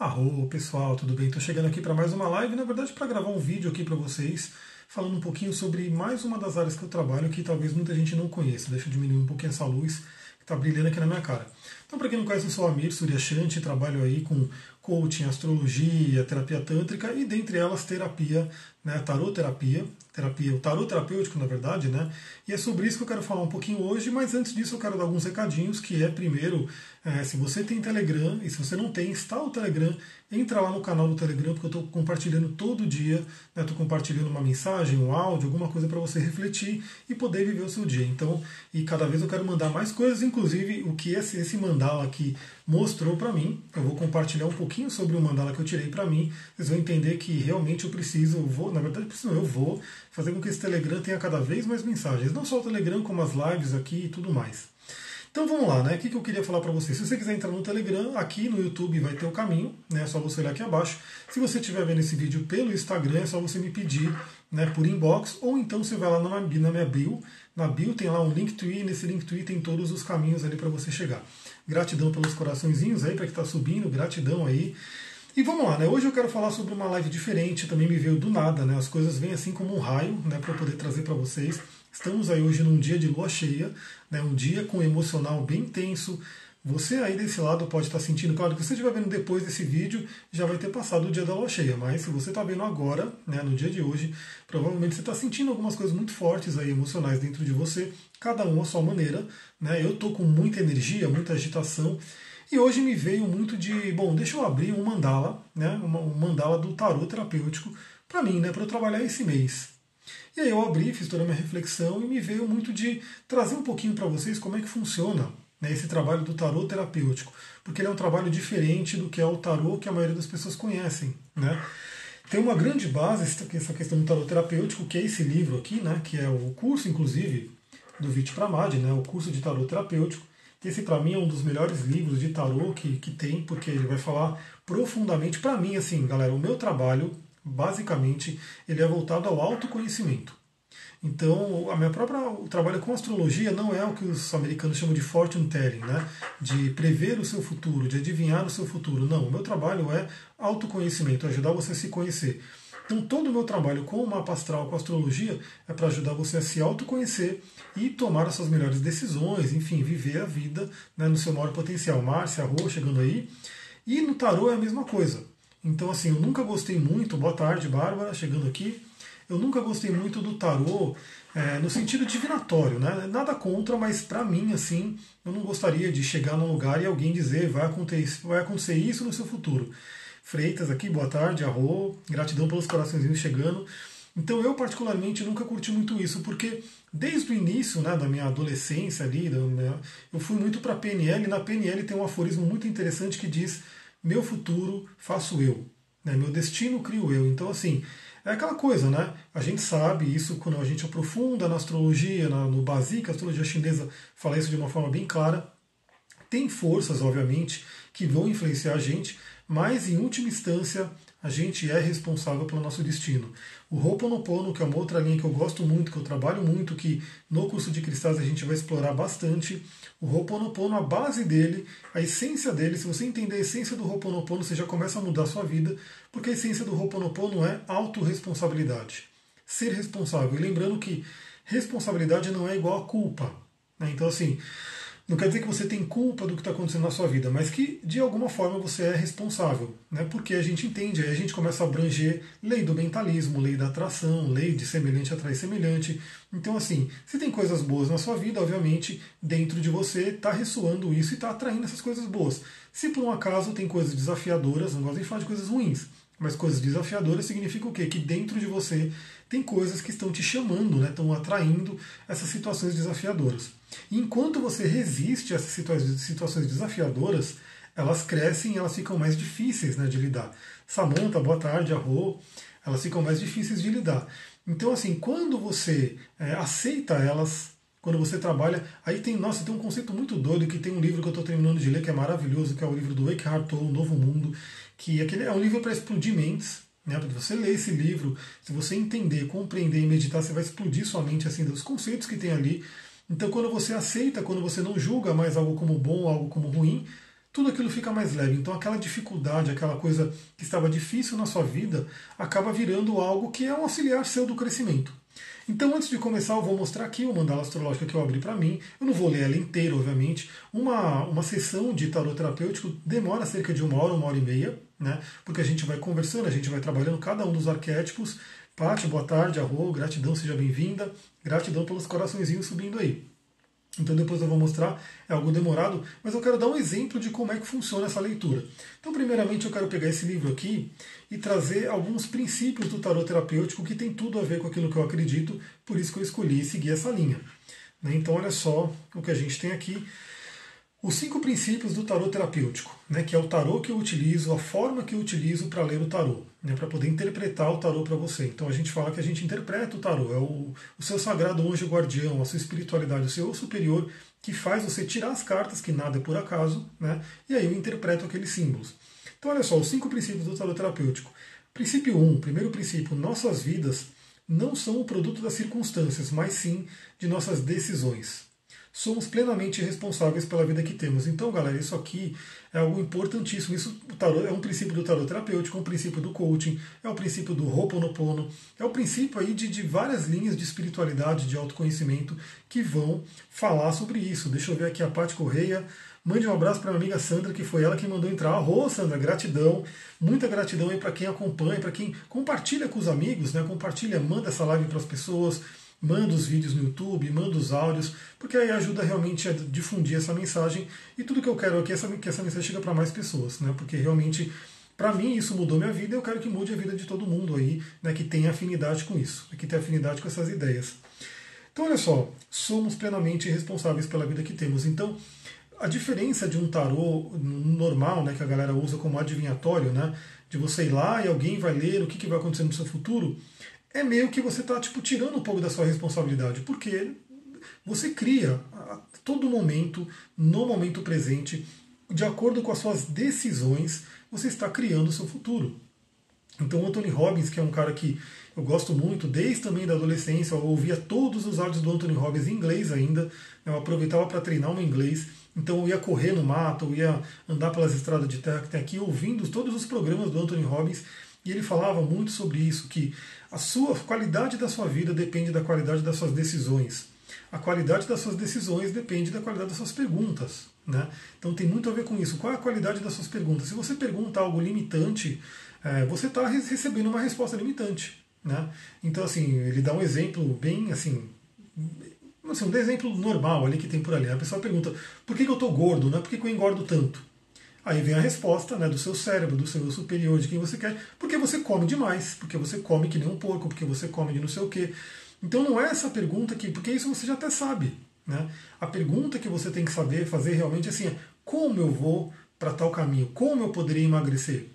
Arro, pessoal, tudo bem? Estou chegando aqui para mais uma live, na verdade para gravar um vídeo aqui para vocês, falando um pouquinho sobre mais uma das áreas que eu trabalho que talvez muita gente não conheça. Deixa eu diminuir um pouquinho essa luz que está brilhando aqui na minha cara. Então, para quem não conhece, eu sou Amir Suryashanti, trabalho aí com coaching, astrologia, terapia tântrica e dentre elas terapia, né, taroterapia, terapia, o tarot terapêutico, na verdade, né? E é sobre isso que eu quero falar um pouquinho hoje, mas antes disso eu quero dar alguns recadinhos, que é primeiro, é, se você tem Telegram, e se você não tem, está o Telegram, entra lá no canal do Telegram, porque eu estou compartilhando todo dia, estou né, compartilhando uma mensagem, um áudio, alguma coisa para você refletir e poder viver o seu dia. Então, e cada vez eu quero mandar mais coisas, inclusive o que esse, esse mandala aqui mostrou para mim. Eu vou compartilhar um pouquinho sobre o mandala que eu tirei para mim. Vocês vão entender que realmente eu preciso, eu vou, na verdade, preciso, eu vou fazer com que esse Telegram tenha cada vez mais mensagens. Não só o Telegram, como as lives aqui e tudo mais. Então vamos lá, né? O que eu queria falar para vocês? Se você quiser entrar no Telegram, aqui no YouTube vai ter o caminho, né? É só você olhar aqui abaixo. Se você estiver vendo esse vídeo pelo Instagram, é só você me pedir né, por inbox, ou então você vai lá na, na minha bio. Na bio tem lá um Linktree, nesse Linktree tem todos os caminhos ali para você chegar. Gratidão pelos coraçõezinhos aí, para que está subindo, gratidão aí. E vamos lá, né? Hoje eu quero falar sobre uma live diferente, também me veio do nada, né? As coisas vêm assim como um raio, né, para poder trazer para vocês. Estamos aí hoje num dia de lua cheia, né, um dia com emocional bem tenso. Você aí desse lado pode estar sentindo, claro que você estiver vendo depois desse vídeo, já vai ter passado o dia da lua cheia, mas se você está vendo agora, né, no dia de hoje, provavelmente você está sentindo algumas coisas muito fortes aí, emocionais dentro de você, cada um à sua maneira. Né? Eu estou com muita energia, muita agitação, e hoje me veio muito de, bom, deixa eu abrir um mandala, né, um mandala do tarot terapêutico para mim, né, para eu trabalhar esse mês. E aí eu abri, fiz toda a minha reflexão e me veio muito de trazer um pouquinho para vocês como é que funciona né, esse trabalho do tarot terapêutico, porque ele é um trabalho diferente do que é o tarot que a maioria das pessoas conhecem. Né? Tem uma grande base essa questão do tarot terapêutico, que é esse livro aqui, né, que é o curso, inclusive, do Vit Pramad, né, o curso de tarot terapêutico. Esse, para mim, é um dos melhores livros de tarot que, que tem, porque ele vai falar profundamente. Para mim, assim, galera, o meu trabalho basicamente, ele é voltado ao autoconhecimento. Então, a minha própria o trabalho com astrologia não é o que os americanos chamam de fortune telling, né? de prever o seu futuro, de adivinhar o seu futuro. Não, o meu trabalho é autoconhecimento, ajudar você a se conhecer. Então, todo o meu trabalho com o mapa astral, com a astrologia, é para ajudar você a se autoconhecer e tomar as suas melhores decisões, enfim, viver a vida né, no seu maior potencial. Márcia, Rô, chegando aí. E no tarô é a mesma coisa. Então, assim, eu nunca gostei muito, boa tarde, Bárbara, chegando aqui. Eu nunca gostei muito do tarô é, no sentido divinatório, né? Nada contra, mas para mim, assim, eu não gostaria de chegar num lugar e alguém dizer vai acontecer, vai acontecer isso no seu futuro. Freitas aqui, boa tarde, arro, gratidão pelos coraçõezinhos chegando. Então eu particularmente nunca curti muito isso, porque desde o início né, da minha adolescência ali, eu fui muito para PNL, e na PNL tem um aforismo muito interessante que diz meu futuro faço eu, né? meu destino crio eu. Então, assim, é aquela coisa, né? A gente sabe isso quando a gente aprofunda na astrologia, na, no básico, a astrologia chinesa fala isso de uma forma bem clara. Tem forças, obviamente, que vão influenciar a gente, mas em última instância a gente é responsável pelo nosso destino. O Ho'oponopono, que é uma outra linha que eu gosto muito, que eu trabalho muito, que no curso de cristais a gente vai explorar bastante. O Ho'oponopono, a base dele, a essência dele, se você entender a essência do Ho'oponopono, você já começa a mudar a sua vida, porque a essência do Ho'oponopono é autorresponsabilidade. Ser responsável. E lembrando que responsabilidade não é igual a culpa. Né? Então, assim, não quer dizer que você tem culpa do que está acontecendo na sua vida, mas que de alguma forma você é responsável, né? Porque a gente entende, aí a gente começa a abranger lei do mentalismo, lei da atração, lei de semelhante atrai semelhante. Então, assim, se tem coisas boas na sua vida, obviamente, dentro de você está ressoando isso e está atraindo essas coisas boas. Se por um acaso tem coisas desafiadoras, não gosto de falar de coisas ruins, mas coisas desafiadoras significa o quê? Que dentro de você tem coisas que estão te chamando, né? estão atraindo essas situações desafiadoras. E enquanto você resiste a essas situações desafiadoras, elas crescem e elas ficam mais difíceis né, de lidar. Samanta, boa tarde, Arro, elas ficam mais difíceis de lidar. Então, assim, quando você é, aceita elas, quando você trabalha, aí tem, nossa, tem um conceito muito doido que tem um livro que eu estou terminando de ler que é maravilhoso, que é o livro do Eckhart Tolle, Novo Mundo, que aquele é um livro para explodir mentes. Né? Porque você ler esse livro, se você entender, compreender e meditar, você vai explodir sua mente assim dos conceitos que tem ali. Então, quando você aceita, quando você não julga mais algo como bom, algo como ruim, tudo aquilo fica mais leve. Então aquela dificuldade, aquela coisa que estava difícil na sua vida, acaba virando algo que é um auxiliar seu do crescimento. Então, antes de começar, eu vou mostrar aqui o mandala astrológico que eu abri para mim. Eu não vou ler ela inteira, obviamente. Uma, uma sessão de tarot terapêutico demora cerca de uma hora, uma hora e meia, né? Porque a gente vai conversando, a gente vai trabalhando cada um dos arquétipos. Pati, boa tarde, arro, gratidão, seja bem-vinda. Gratidão pelos coraçõezinhos subindo aí. Então depois eu vou mostrar, é algo demorado, mas eu quero dar um exemplo de como é que funciona essa leitura. Então, primeiramente, eu quero pegar esse livro aqui e trazer alguns princípios do tarot terapêutico que tem tudo a ver com aquilo que eu acredito, por isso que eu escolhi seguir essa linha. Né? Então, olha só o que a gente tem aqui os cinco princípios do tarot terapêutico, né, que é o tarot que eu utilizo, a forma que eu utilizo para ler o tarot, né, para poder interpretar o tarot para você. Então a gente fala que a gente interpreta o tarot, é o, o seu sagrado anjo guardião, a sua espiritualidade, o seu superior, que faz você tirar as cartas, que nada é por acaso, né, e aí eu interpreto aqueles símbolos. Então olha só, os cinco princípios do tarot terapêutico. Princípio 1, um, primeiro princípio, nossas vidas não são o produto das circunstâncias, mas sim de nossas decisões somos plenamente responsáveis pela vida que temos. Então, galera, isso aqui é algo importantíssimo. Isso é um princípio do tarot terapêutico, é um princípio do coaching, é o um princípio do Ho'oponopono, é o um princípio aí de, de várias linhas de espiritualidade, de autoconhecimento que vão falar sobre isso. Deixa eu ver aqui a Paty Correia. Mande um abraço para minha amiga Sandra, que foi ela que mandou entrar. Arro, Sandra, gratidão. Muita gratidão aí para quem acompanha, para quem compartilha com os amigos, né? Compartilha, manda essa live para as pessoas manda os vídeos no YouTube, manda os áudios, porque aí ajuda realmente a difundir essa mensagem. E tudo que eu quero aqui é que essa mensagem chegue para mais pessoas, né? Porque realmente, para mim, isso mudou minha vida e eu quero que mude a vida de todo mundo aí, né? Que tem afinidade com isso, que tem afinidade com essas ideias. Então, olha só, somos plenamente responsáveis pela vida que temos. Então, a diferença de um tarô normal, né, que a galera usa como adivinhatório, né, de você ir lá e alguém vai ler o que, que vai acontecer no seu futuro, é meio que você está tipo, tirando um pouco da sua responsabilidade, porque você cria a todo momento, no momento presente, de acordo com as suas decisões, você está criando o seu futuro. Então, Anthony Robbins, que é um cara que eu gosto muito, desde também da adolescência, eu ouvia todos os áudios do Anthony Robbins em inglês ainda, eu aproveitava para treinar o meu inglês, então eu ia correr no mato, eu ia andar pelas estradas de terra que tem aqui, ouvindo todos os programas do Anthony Robbins, e ele falava muito sobre isso, que a sua qualidade da sua vida depende da qualidade das suas decisões. A qualidade das suas decisões depende da qualidade das suas perguntas. Né? Então tem muito a ver com isso. Qual é a qualidade das suas perguntas? Se você pergunta algo limitante, é, você está recebendo uma resposta limitante. Né? Então, assim, ele dá um exemplo bem assim. assim um exemplo normal ali que tem por ali. A pessoa pergunta: por que, que eu estou gordo? Né? Por que, que eu engordo tanto? Aí vem a resposta né, do seu cérebro, do seu superior, de quem você quer, porque você come demais, porque você come que nem um porco, porque você come de não sei o quê. Então não é essa pergunta que, porque isso você já até sabe. Né? A pergunta que você tem que saber fazer realmente assim é como eu vou para tal caminho, como eu poderia emagrecer.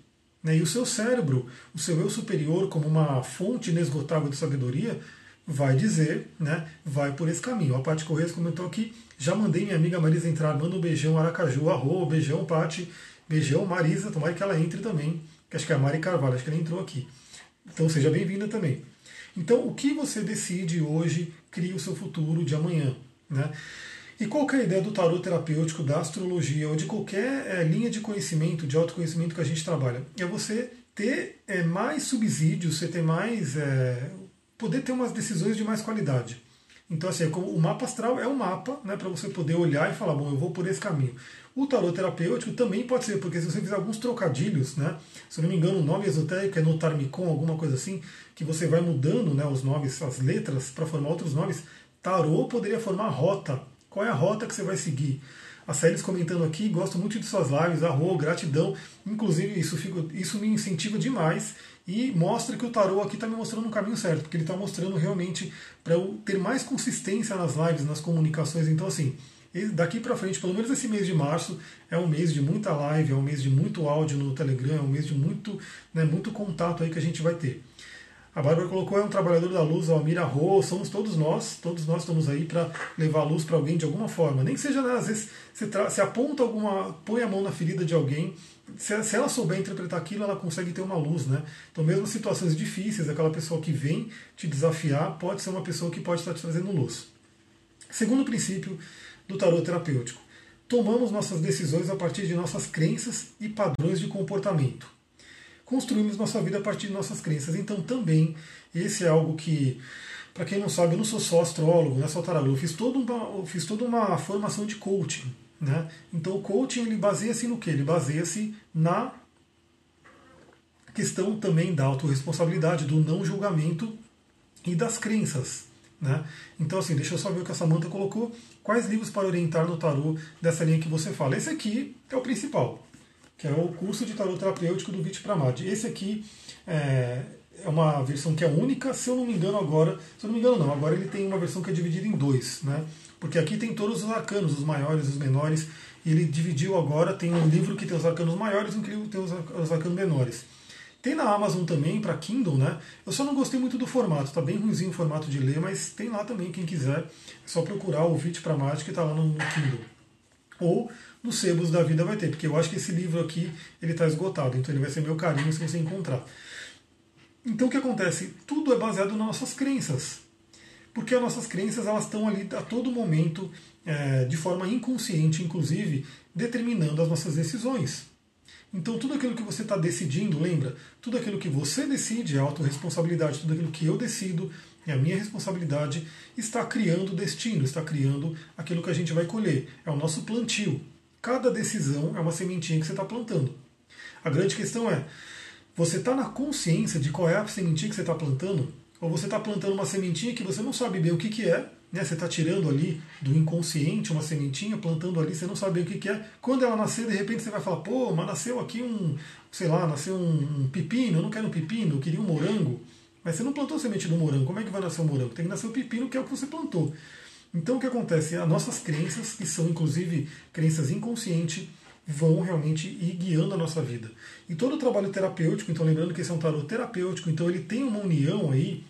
Né? E o seu cérebro, o seu eu superior, como uma fonte inesgotável de sabedoria, vai dizer, né, vai por esse caminho. A Paty Correia comentou aqui, já mandei minha amiga Marisa entrar, manda um beijão Aracaju, arro, beijão Paty, beijão Marisa, tomara que ela entre também, que acho que é a Mari Carvalho, acho que ela entrou aqui. Então seja bem-vinda também. Então o que você decide hoje cria o seu futuro de amanhã, né? E qual é a ideia do tarot terapêutico, da astrologia ou de qualquer é, linha de conhecimento, de autoconhecimento que a gente trabalha? É você ter é, mais subsídios, você ter mais é, poder ter umas decisões de mais qualidade. Então, assim, o mapa astral é um mapa né, para você poder olhar e falar, bom, eu vou por esse caminho. O tarot terapêutico também pode ser, porque se você fizer alguns trocadilhos, né, se eu não me engano, o nome esotérico é Notarmicon, alguma coisa assim, que você vai mudando né, os nomes, as letras, para formar outros nomes, tarot poderia formar rota. Qual é a rota que você vai seguir? A Célis comentando aqui, gosto muito de suas lives, arro, gratidão. Inclusive, isso, fico, isso me incentiva demais e mostra que o tarô aqui está me mostrando um caminho certo, porque ele está mostrando realmente para eu ter mais consistência nas lives, nas comunicações. Então, assim, daqui para frente, pelo menos esse mês de março, é um mês de muita live, é um mês de muito áudio no Telegram, é um mês de muito, né, muito contato aí que a gente vai ter. A Bárbara colocou, é um trabalhador da luz, Almira Rô, somos todos nós, todos nós estamos aí para levar a luz para alguém de alguma forma. Nem que seja, né, às vezes, você, você aponta alguma, põe a mão na ferida de alguém, se, ela souber interpretar aquilo, ela consegue ter uma luz, né? Então, mesmo situações difíceis, aquela pessoa que vem te desafiar pode ser uma pessoa que pode estar te trazendo luz. Segundo princípio do tarot terapêutico, tomamos nossas decisões a partir de nossas crenças e padrões de comportamento. Construímos nossa vida a partir de nossas crenças. Então, também, esse é algo que, para quem não sabe, eu não sou só astrólogo, não é só eu fiz, todo uma, fiz toda uma formação de coaching. Né? Então, o coaching ele baseia-se no que? Ele baseia-se na questão também da autorresponsabilidade, do não julgamento e das crenças. Né? Então, assim, deixa eu só ver o que a Samanta colocou. Quais livros para orientar no tarô dessa linha que você fala? Esse aqui é o principal, que é o curso de tarô terapêutico do Vit Pramad. Esse aqui é, é, uma versão que é única, se eu não me engano agora, se eu não me engano não, agora ele tem uma versão que é dividida em dois, né? Porque aqui tem todos os arcanos, os maiores, os menores, e ele dividiu agora, tem um livro que tem os arcanos maiores e um que tem os arcanos menores. Tem na Amazon também, para Kindle, né? Eu só não gostei muito do formato, tá bem ruimzinho o formato de ler, mas tem lá também, quem quiser, é só procurar o Vit para Mate que está lá no, Kindle. Ou no Sebos da Vida vai ter, porque eu acho que esse livro aqui ele está esgotado, então ele vai ser meu carinho se você encontrar. Então o que acontece? Tudo é baseado nas nossas crenças. Porque as nossas crenças elas estão ali a todo momento, é, de forma inconsciente, inclusive, determinando as nossas decisões. Então, tudo aquilo que você está decidindo, lembra? Tudo aquilo que você decide é autorresponsabilidade, tudo aquilo que eu decido é a minha responsabilidade, está criando destino, está criando aquilo que a gente vai colher. É o nosso plantio. Cada decisão é uma sementinha que você está plantando. A grande questão é: você está na consciência de qual é a sementinha que você está plantando? Ou você está plantando uma sementinha que você não sabe bem o que, que é, né? Você está tirando ali do inconsciente uma sementinha, plantando ali, você não sabe o que, que é. Quando ela nascer, de repente você vai falar, pô, mas nasceu aqui um, sei lá, nasceu um, um pepino, eu não quero um pepino, eu queria um morango. Mas você não plantou semente do morango, como é que vai nascer o morango? Tem que nascer o pepino, que é o que você plantou. Então o que acontece? As nossas crenças, que são inclusive crenças inconscientes, vão realmente ir guiando a nossa vida. E todo o trabalho terapêutico, então lembrando que esse é um tarot terapêutico, então ele tem uma união aí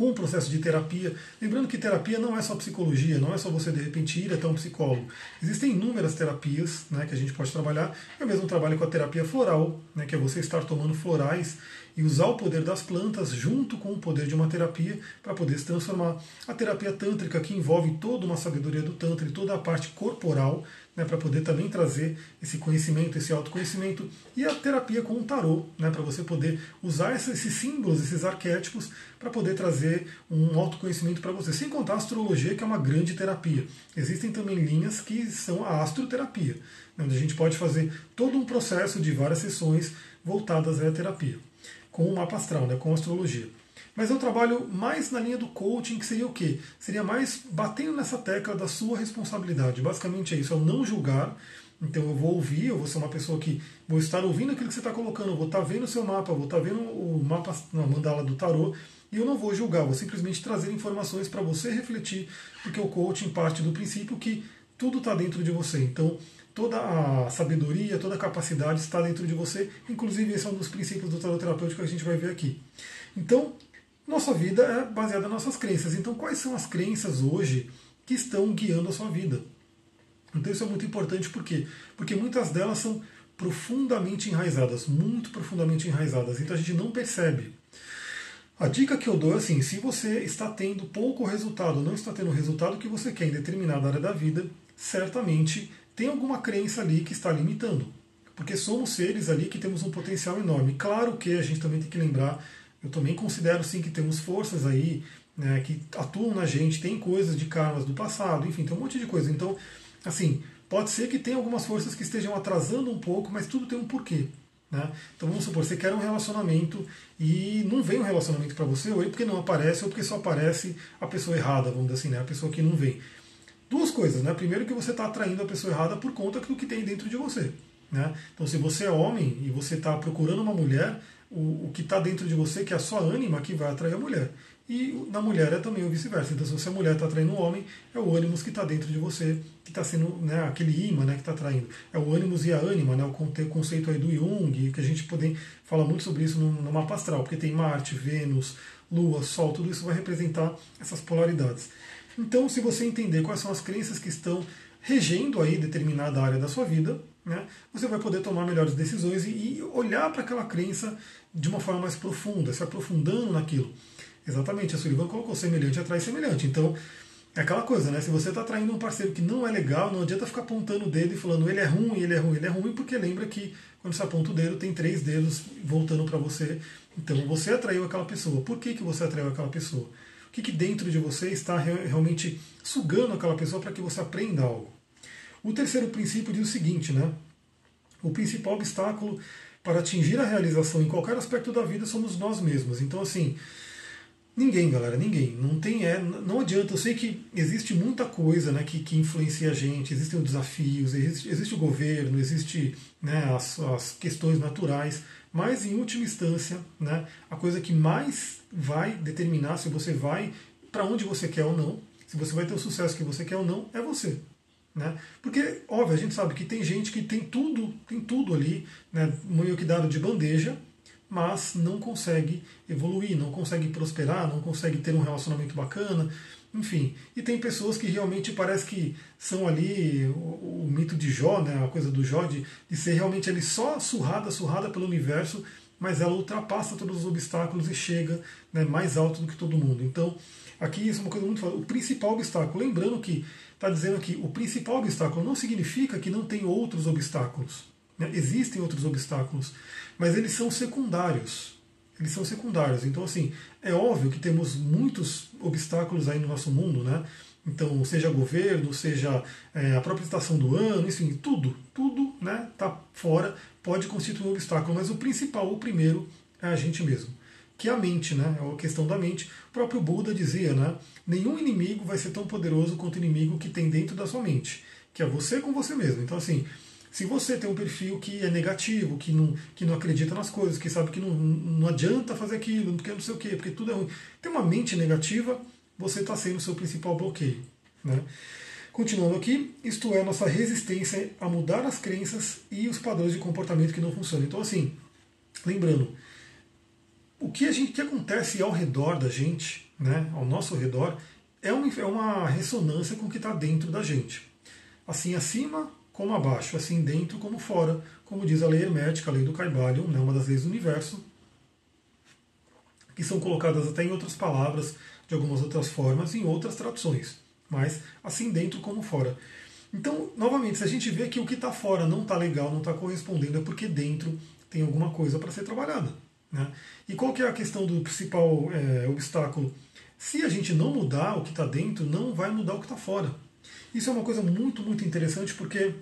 com o processo de terapia. Lembrando que terapia não é só psicologia, não é só você de repente ir até um psicólogo. Existem inúmeras terapias né, que a gente pode trabalhar. Eu mesmo trabalho com a terapia floral, né, que é você estar tomando florais e usar o poder das plantas junto com o poder de uma terapia para poder se transformar. A terapia tântrica, que envolve toda uma sabedoria do Tantra e toda a parte corporal, né, para poder também trazer esse conhecimento, esse autoconhecimento, e a terapia com o tarô, né, para você poder usar esses símbolos, esses arquétipos, para poder trazer um autoconhecimento para você. Sem contar a astrologia, que é uma grande terapia. Existem também linhas que são a astroterapia, né, onde a gente pode fazer todo um processo de várias sessões voltadas à terapia, com o mapa astral, né, com a astrologia. Mas eu trabalho mais na linha do coaching, que seria o quê? Seria mais batendo nessa tecla da sua responsabilidade. Basicamente é isso, é o não julgar. Então eu vou ouvir, eu vou ser uma pessoa que vou estar ouvindo aquilo que você está colocando, vou estar vendo o seu mapa, vou estar vendo o mapa, na mandala do tarô, e eu não vou julgar, vou simplesmente trazer informações para você refletir, porque o coaching parte do princípio que tudo está dentro de você. Então, toda a sabedoria, toda a capacidade está dentro de você. Inclusive, esse é um dos princípios do tarot terapêutico que a gente vai ver aqui. Então, nossa vida é baseada nas nossas crenças. Então, quais são as crenças hoje que estão guiando a sua vida? Então, isso é muito importante, por quê? Porque muitas delas são profundamente enraizadas, muito profundamente enraizadas. Então, a gente não percebe. A dica que eu dou é assim: se você está tendo pouco resultado, não está tendo o resultado que você quer em determinada área da vida, certamente tem alguma crença ali que está limitando. Porque somos seres ali que temos um potencial enorme. Claro que a gente também tem que lembrar eu também considero sim que temos forças aí né, que atuam na gente, tem coisas de karmas do passado, enfim, tem um monte de coisa. Então, assim, pode ser que tenha algumas forças que estejam atrasando um pouco, mas tudo tem um porquê. Né? Então vamos supor, você quer um relacionamento e não vem um relacionamento para você, ou é porque não aparece, ou porque só aparece a pessoa errada, vamos dizer assim, né? a pessoa que não vem. Duas coisas, né? Primeiro que você está atraindo a pessoa errada por conta do que tem dentro de você. Né? Então se você é homem e você está procurando uma mulher, o, o que está dentro de você, que é a sua ânima, que vai atrair a mulher. E na mulher é também o vice-versa. Então, se a mulher está atraindo um homem, é o ânimos que está dentro de você, que está sendo né, aquele imã né, que está atraindo. É o ânimos e a ânima, né, o conceito aí do Jung, que a gente pode falar muito sobre isso no, no mapa astral, porque tem Marte, Vênus, Lua, Sol, tudo isso vai representar essas polaridades. Então, se você entender quais são as crenças que estão regendo aí determinada área da sua vida, né, você vai poder tomar melhores decisões e, e olhar para aquela crença de uma forma mais profunda, se aprofundando naquilo. Exatamente, a Sullivan colocou semelhante atrai semelhante. Então, é aquela coisa, né? Se você está traindo um parceiro que não é legal, não adianta ficar apontando o dedo e falando ele é ruim, ele é ruim, ele é ruim, porque lembra que quando você aponta o dedo tem três dedos voltando para você. Então você atraiu aquela pessoa. Por que, que você atraiu aquela pessoa? O que, que dentro de você está realmente sugando aquela pessoa para que você aprenda algo? O terceiro princípio diz o seguinte, né? O principal obstáculo para atingir a realização em qualquer aspecto da vida somos nós mesmos. Então, assim, ninguém, galera, ninguém. Não tem, é, não adianta. Eu sei que existe muita coisa né, que, que influencia a gente, existem os desafios, existe, existe o governo, existe né, as, as questões naturais, mas em última instância, né, a coisa que mais vai determinar se você vai para onde você quer ou não, se você vai ter o sucesso que você quer ou não, é você. Né? Porque, óbvio, a gente sabe que tem gente que tem tudo, tem tudo ali, né, meio que dado de bandeja, mas não consegue evoluir, não consegue prosperar, não consegue ter um relacionamento bacana, enfim. E tem pessoas que realmente parece que são ali o, o mito de Jó, né, a coisa do Jó, de, de ser realmente ali só surrada, surrada pelo universo, mas ela ultrapassa todos os obstáculos e chega né, mais alto do que todo mundo. Então, aqui isso é uma coisa muito O principal obstáculo, lembrando que está dizendo que o principal obstáculo não significa que não tem outros obstáculos. Né? Existem outros obstáculos, mas eles são secundários. Eles são secundários. Então, assim, é óbvio que temos muitos obstáculos aí no nosso mundo, né? Então, seja governo, seja é, a própria estação do ano, enfim, tudo, tudo né, tá fora, pode constituir um obstáculo, mas o principal, o primeiro, é a gente mesmo que é a mente, né? É a questão da mente. O próprio Buda dizia, né? Nenhum inimigo vai ser tão poderoso quanto o inimigo que tem dentro da sua mente, que é você com você mesmo. Então, assim, se você tem um perfil que é negativo, que não, que não acredita nas coisas, que sabe que não, não adianta fazer aquilo, porque não sei o quê, porque tudo é ruim, tem uma mente negativa, você está sendo o seu principal bloqueio. Né? Continuando aqui, isto é, nossa resistência a mudar as crenças e os padrões de comportamento que não funcionam. Então, assim, lembrando, o que a gente que acontece ao redor da gente, né, ao nosso redor, é uma, é uma ressonância com o que está dentro da gente. Assim acima como abaixo, assim dentro como fora, como diz a lei hermética, a lei do Caibalion, né, uma das leis do universo, que são colocadas até em outras palavras, de algumas outras formas, em outras traduções, mas assim dentro como fora. Então, novamente, se a gente vê que o que está fora não está legal, não está correspondendo, é porque dentro tem alguma coisa para ser trabalhada. Né? E qual que é a questão do principal é, obstáculo? Se a gente não mudar o que está dentro, não vai mudar o que está fora. Isso é uma coisa muito, muito interessante porque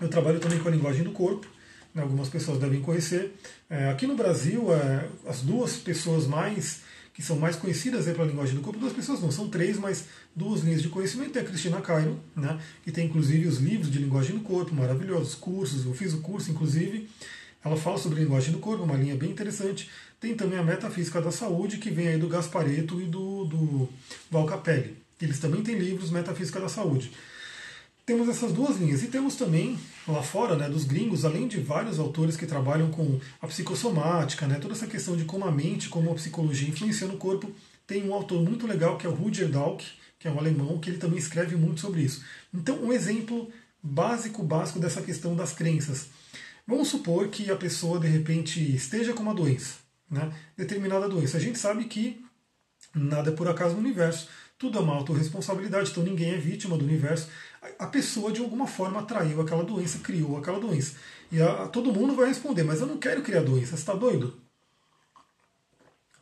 eu trabalho também com a linguagem do corpo, né, algumas pessoas devem conhecer. É, aqui no Brasil, é, as duas pessoas mais que são mais conhecidas é, pela linguagem do corpo, duas pessoas não, são três, mas duas linhas de conhecimento. Tem a Cristina Cairo, né, que tem inclusive os livros de linguagem do corpo, maravilhosos, cursos, eu fiz o curso inclusive. Ela fala sobre linguagem do corpo, uma linha bem interessante. Tem também a metafísica da saúde, que vem aí do Gaspareto e do, do Val Capelli. Eles também têm livros Metafísica da Saúde. Temos essas duas linhas. E temos também, lá fora, né, dos gringos, além de vários autores que trabalham com a psicossomática, né, toda essa questão de como a mente, como a psicologia influencia no corpo, tem um autor muito legal que é o Rudyard Dalk, que é um alemão, que ele também escreve muito sobre isso. Então, um exemplo básico, básico dessa questão das crenças. Vamos supor que a pessoa de repente esteja com uma doença, né? determinada doença. A gente sabe que nada é por acaso no universo, tudo é uma autorresponsabilidade, então ninguém é vítima do universo. A pessoa de alguma forma atraiu aquela doença, criou aquela doença. E a, a, todo mundo vai responder, mas eu não quero criar doença, você está doido?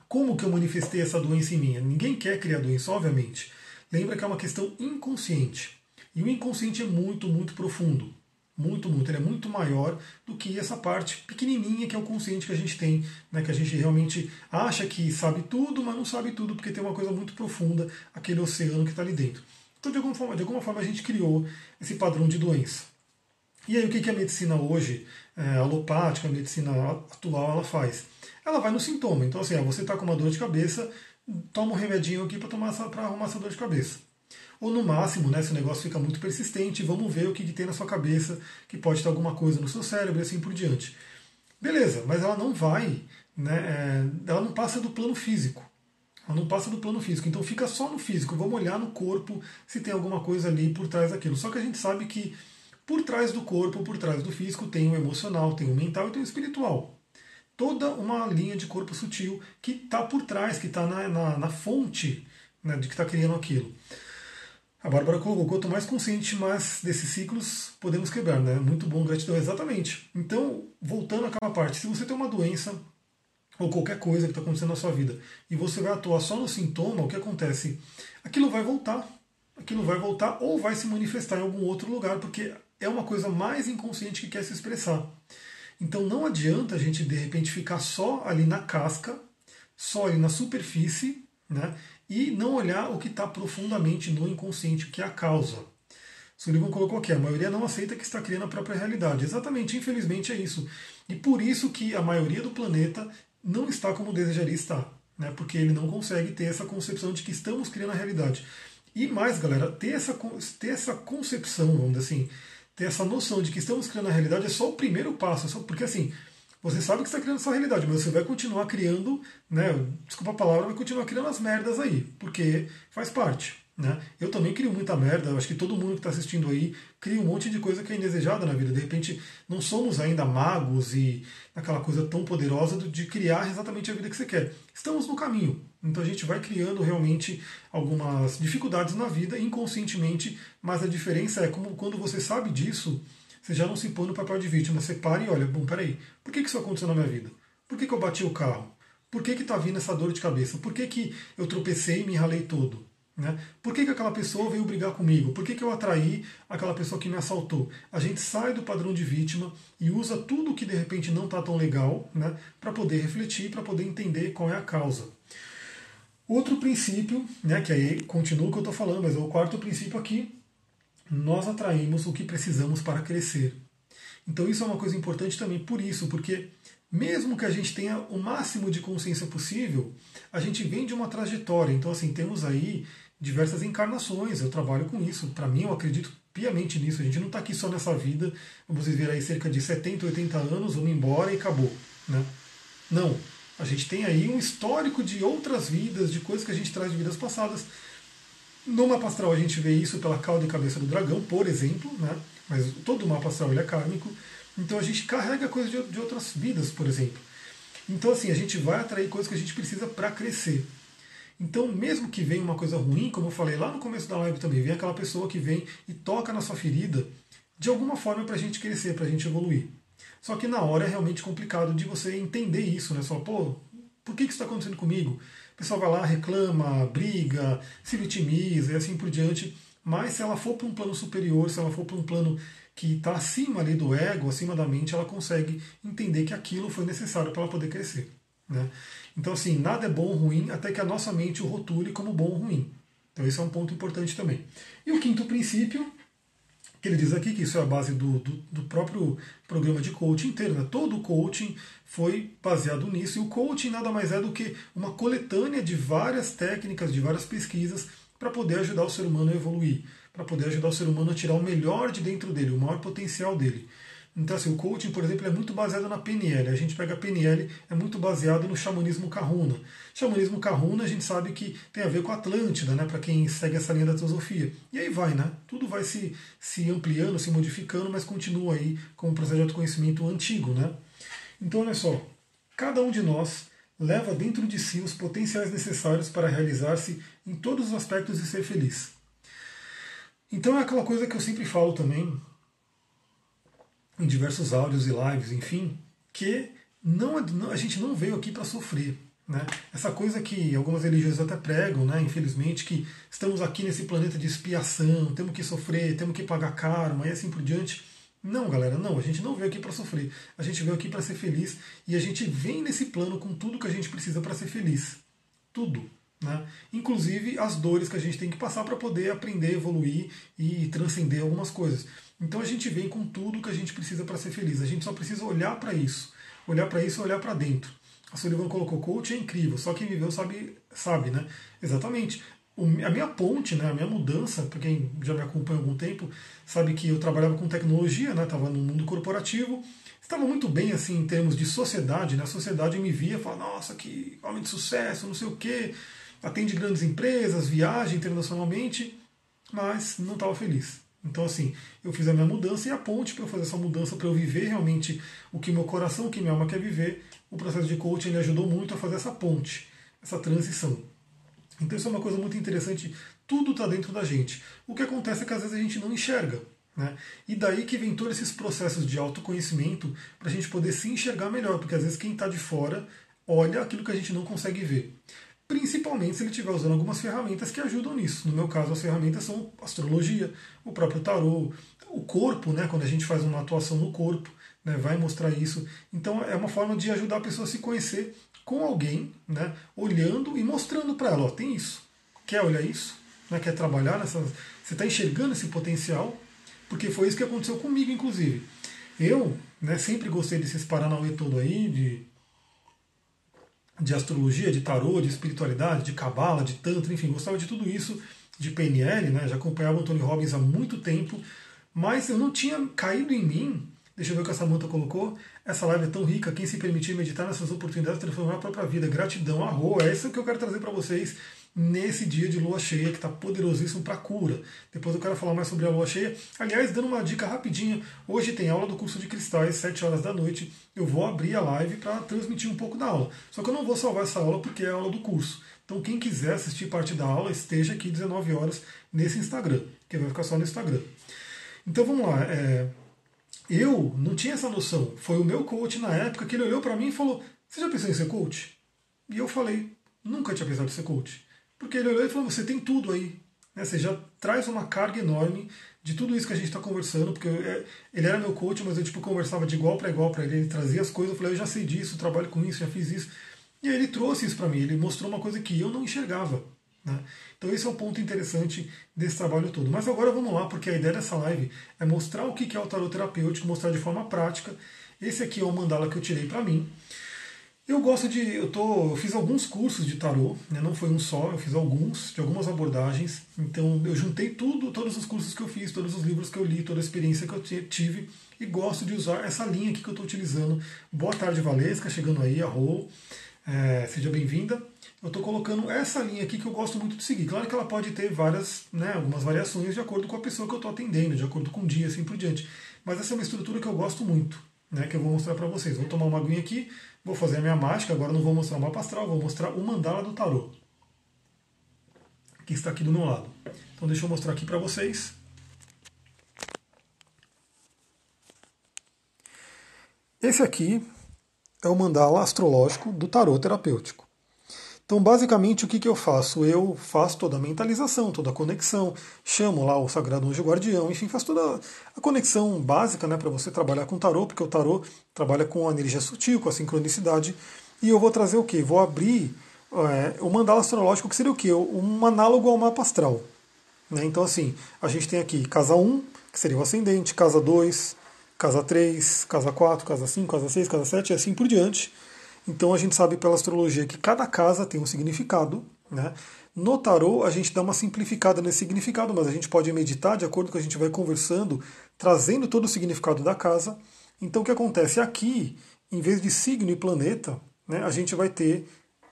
Como que eu manifestei essa doença em mim? Ninguém quer criar doença, obviamente. Lembra que é uma questão inconsciente. E o inconsciente é muito, muito profundo muito, muito. Ele é muito maior do que essa parte pequenininha que é o consciente que a gente tem, né, que a gente realmente acha que sabe tudo, mas não sabe tudo porque tem uma coisa muito profunda, aquele oceano que está ali dentro. Então, de alguma, forma, de alguma forma, a gente criou esse padrão de doença. E aí, o que, que a medicina hoje, é, alopática, a medicina atual, ela faz? Ela vai no sintoma. Então, assim, ó, você está com uma dor de cabeça, toma um remedinho aqui para arrumar essa dor de cabeça. Ou no máximo, né, se o negócio fica muito persistente, vamos ver o que, que tem na sua cabeça, que pode ter alguma coisa no seu cérebro e assim por diante. Beleza, mas ela não vai, né, é, ela não passa do plano físico. Ela não passa do plano físico, então fica só no físico. Vamos olhar no corpo se tem alguma coisa ali por trás daquilo. Só que a gente sabe que por trás do corpo, por trás do físico, tem o emocional, tem o mental e tem o espiritual. Toda uma linha de corpo sutil que está por trás, que está na, na, na, fonte né, de que está criando aquilo. A Bárbara colocou, quanto mais consciente mais desses ciclos podemos quebrar, né? Muito bom, gratidão, exatamente. Então, voltando àquela parte, se você tem uma doença ou qualquer coisa que está acontecendo na sua vida e você vai atuar só no sintoma, o que acontece? Aquilo vai voltar, aquilo vai voltar ou vai se manifestar em algum outro lugar, porque é uma coisa mais inconsciente que quer se expressar. Então não adianta a gente de repente ficar só ali na casca, só ali na superfície, né? E não olhar o que está profundamente no inconsciente, o que é a causa. Sullivan colocou aqui, a maioria não aceita que está criando a própria realidade. Exatamente, infelizmente é isso. E por isso que a maioria do planeta não está como desejaria estar, né? porque ele não consegue ter essa concepção de que estamos criando a realidade. E mais, galera, ter essa, ter essa concepção, vamos dizer assim, ter essa noção de que estamos criando a realidade é só o primeiro passo, é só porque assim, você sabe que está criando essa realidade, mas você vai continuar criando, né? Desculpa a palavra, vai continuar criando as merdas aí, porque faz parte. Né? Eu também crio muita merda, eu acho que todo mundo que está assistindo aí cria um monte de coisa que é indesejada na vida. De repente, não somos ainda magos e aquela coisa tão poderosa de criar exatamente a vida que você quer. Estamos no caminho, então a gente vai criando realmente algumas dificuldades na vida inconscientemente, mas a diferença é como quando você sabe disso, você já não se põe no papel de vítima, você para e olha, bom, peraí, por que, que isso aconteceu na minha vida? Por que, que eu bati o carro? Por que está vindo essa dor de cabeça? Por que, que eu tropecei e me ralei todo? Né? Por que, que aquela pessoa veio brigar comigo? Por que, que eu atraí aquela pessoa que me assaltou? A gente sai do padrão de vítima e usa tudo que de repente não está tão legal né, para poder refletir, para poder entender qual é a causa. Outro princípio, né, que aí continua o que eu estou falando, mas é o quarto princípio aqui, nós atraímos o que precisamos para crescer. Então isso é uma coisa importante também por isso, porque mesmo que a gente tenha o máximo de consciência possível, a gente vem de uma trajetória. Então assim, temos aí diversas encarnações, eu trabalho com isso. Para mim, eu acredito piamente nisso. A gente não está aqui só nessa vida, vamos viver aí cerca de 70, 80 anos, vamos embora e acabou. Né? Não. A gente tem aí um histórico de outras vidas, de coisas que a gente traz de vidas passadas. No mapa astral a gente vê isso pela cauda e cabeça do dragão, por exemplo, né? mas todo mapa astral ele é kármico, então a gente carrega coisas de, de outras vidas, por exemplo. Então assim, a gente vai atrair coisas que a gente precisa para crescer. Então, mesmo que venha uma coisa ruim, como eu falei lá no começo da live também, vem aquela pessoa que vem e toca na sua ferida de alguma forma para a gente crescer, para a gente evoluir. Só que na hora é realmente complicado de você entender isso, né? Só, pô, por que isso está acontecendo comigo? O pessoal vai lá, reclama, briga, se vitimiza e assim por diante. Mas se ela for para um plano superior, se ela for para um plano que está acima ali do ego, acima da mente, ela consegue entender que aquilo foi necessário para ela poder crescer. Né? Então, assim, nada é bom ou ruim até que a nossa mente o rotule como bom ou ruim. Então, esse é um ponto importante também. E o quinto princípio que ele diz aqui que isso é a base do, do, do próprio programa de coaching inteiro. Né? Todo o coaching foi baseado nisso. E o coaching nada mais é do que uma coletânea de várias técnicas, de várias pesquisas para poder ajudar o ser humano a evoluir, para poder ajudar o ser humano a tirar o melhor de dentro dele, o maior potencial dele. Então, assim, o coaching, por exemplo, é muito baseado na PNL. A gente pega a PNL, é muito baseado no xamanismo Kahuna. Xamanismo Kahuna, a gente sabe que tem a ver com a Atlântida, né, para quem segue essa linha da teosofia. E aí vai, né? Tudo vai se, se ampliando, se modificando, mas continua aí com um processo de autoconhecimento antigo, né? Então, olha só, cada um de nós leva dentro de si os potenciais necessários para realizar-se em todos os aspectos e ser feliz. Então é aquela coisa que eu sempre falo também, em diversos áudios e lives, enfim, que não, a gente não veio aqui para sofrer. Né? Essa coisa que algumas religiões até pregam, né? infelizmente, que estamos aqui nesse planeta de expiação, temos que sofrer, temos que pagar karma e assim por diante. Não, galera, não, a gente não veio aqui para sofrer, a gente veio aqui para ser feliz e a gente vem nesse plano com tudo que a gente precisa para ser feliz. Tudo. Né? Inclusive as dores que a gente tem que passar para poder aprender, evoluir e transcender algumas coisas. Então a gente vem com tudo que a gente precisa para ser feliz. A gente só precisa olhar para isso. Olhar para isso e olhar para dentro. A Sullivan colocou, coach é incrível, só quem viveu sabe, sabe, né? Exatamente. a minha ponte, né, a minha mudança, para quem já me acompanha há algum tempo, sabe que eu trabalhava com tecnologia, né, estava no mundo corporativo, estava muito bem assim em termos de sociedade, né, a sociedade me via e falava, nossa, que homem de sucesso, não sei o quê, atende grandes empresas, viaja internacionalmente, mas não estava feliz. Então, assim, eu fiz a minha mudança e a ponte para eu fazer essa mudança, para eu viver realmente o que meu coração, o que minha alma quer viver, o processo de coaching ele ajudou muito a fazer essa ponte, essa transição. Então isso é uma coisa muito interessante, tudo está dentro da gente. O que acontece é que às vezes a gente não enxerga. Né? E daí que vem todos esses processos de autoconhecimento para a gente poder se enxergar melhor, porque às vezes quem está de fora olha aquilo que a gente não consegue ver. Principalmente se ele estiver usando algumas ferramentas que ajudam nisso. No meu caso, as ferramentas são astrologia, o próprio tarô, o corpo, né? quando a gente faz uma atuação no corpo, né? vai mostrar isso. Então é uma forma de ajudar a pessoa a se conhecer com alguém, né? olhando e mostrando para ela: ó, tem isso. Quer olhar isso? Né? Quer trabalhar nessa. Você está enxergando esse potencial? porque foi isso que aconteceu comigo, inclusive. Eu né, sempre gostei desses paranauê todo aí, de, de astrologia, de tarô, de espiritualidade, de cabala, de tantra, enfim, gostava de tudo isso, de PNL, né, já acompanhava o Tony Robbins há muito tempo, mas eu não tinha caído em mim, deixa eu ver o que essa Samanta colocou, essa live é tão rica, quem se permitir meditar nessas oportunidades transformar a própria vida, gratidão, arroa, é isso que eu quero trazer para vocês, nesse dia de lua cheia, que está poderosíssimo para cura. Depois eu quero falar mais sobre a lua cheia. Aliás, dando uma dica rapidinha, hoje tem aula do curso de cristais, 7 horas da noite. Eu vou abrir a live para transmitir um pouco da aula. Só que eu não vou salvar essa aula porque é a aula do curso. Então, quem quiser assistir parte da aula, esteja aqui 19 horas nesse Instagram, que vai ficar só no Instagram. Então vamos lá. É... Eu não tinha essa noção. Foi o meu coach na época que ele olhou para mim e falou: Você já pensou em ser coach? E eu falei: Nunca tinha pensado em ser coach. Porque ele olhou e falou: você tem tudo aí. Né? Você já traz uma carga enorme de tudo isso que a gente está conversando, porque eu, é, ele era meu coach, mas eu tipo, conversava de igual para igual para ele, ele trazia as coisas, eu falei, eu já sei disso, trabalho com isso, já fiz isso. E aí ele trouxe isso para mim, ele mostrou uma coisa que eu não enxergava. Né? Então esse é o um ponto interessante desse trabalho todo. Mas agora vamos lá, porque a ideia dessa live é mostrar o que é o tarot terapêutico, mostrar de forma prática. Esse aqui é o mandala que eu tirei para mim. Eu gosto de. Eu, tô, eu fiz alguns cursos de tarô, né, não foi um só, eu fiz alguns, de algumas abordagens. Então eu juntei tudo, todos os cursos que eu fiz, todos os livros que eu li, toda a experiência que eu tive e gosto de usar essa linha aqui que eu estou utilizando. Boa tarde, Valesca, chegando aí, a Rô. É, seja bem-vinda. Eu estou colocando essa linha aqui que eu gosto muito de seguir. Claro que ela pode ter várias, né, algumas variações de acordo com a pessoa que eu estou atendendo, de acordo com o dia, assim por diante. Mas essa é uma estrutura que eu gosto muito, né, que eu vou mostrar para vocês. Vou tomar uma aguinha aqui Vou fazer a minha mágica, agora não vou mostrar o mapa astral, vou mostrar o mandala do tarô, que está aqui do meu lado. Então deixa eu mostrar aqui para vocês. Esse aqui é o mandala astrológico do tarô terapêutico. Então, basicamente, o que, que eu faço? Eu faço toda a mentalização, toda a conexão, chamo lá o Sagrado Anjo Guardião, enfim, faço toda a conexão básica né, para você trabalhar com tarô, porque o tarô trabalha com a energia sutil, com a sincronicidade. E eu vou trazer o quê? Vou abrir é, o mandala astrológico, que seria o quê? Um análogo ao mapa astral. Né? Então, assim, a gente tem aqui casa 1, que seria o ascendente, casa 2, casa 3, casa 4, casa 5, casa 6, casa 7 e assim por diante. Então a gente sabe pela astrologia que cada casa tem um significado. Né? No tarô a gente dá uma simplificada nesse significado, mas a gente pode meditar de acordo com que a gente vai conversando, trazendo todo o significado da casa. Então o que acontece? Aqui, em vez de signo e planeta, né, a gente vai ter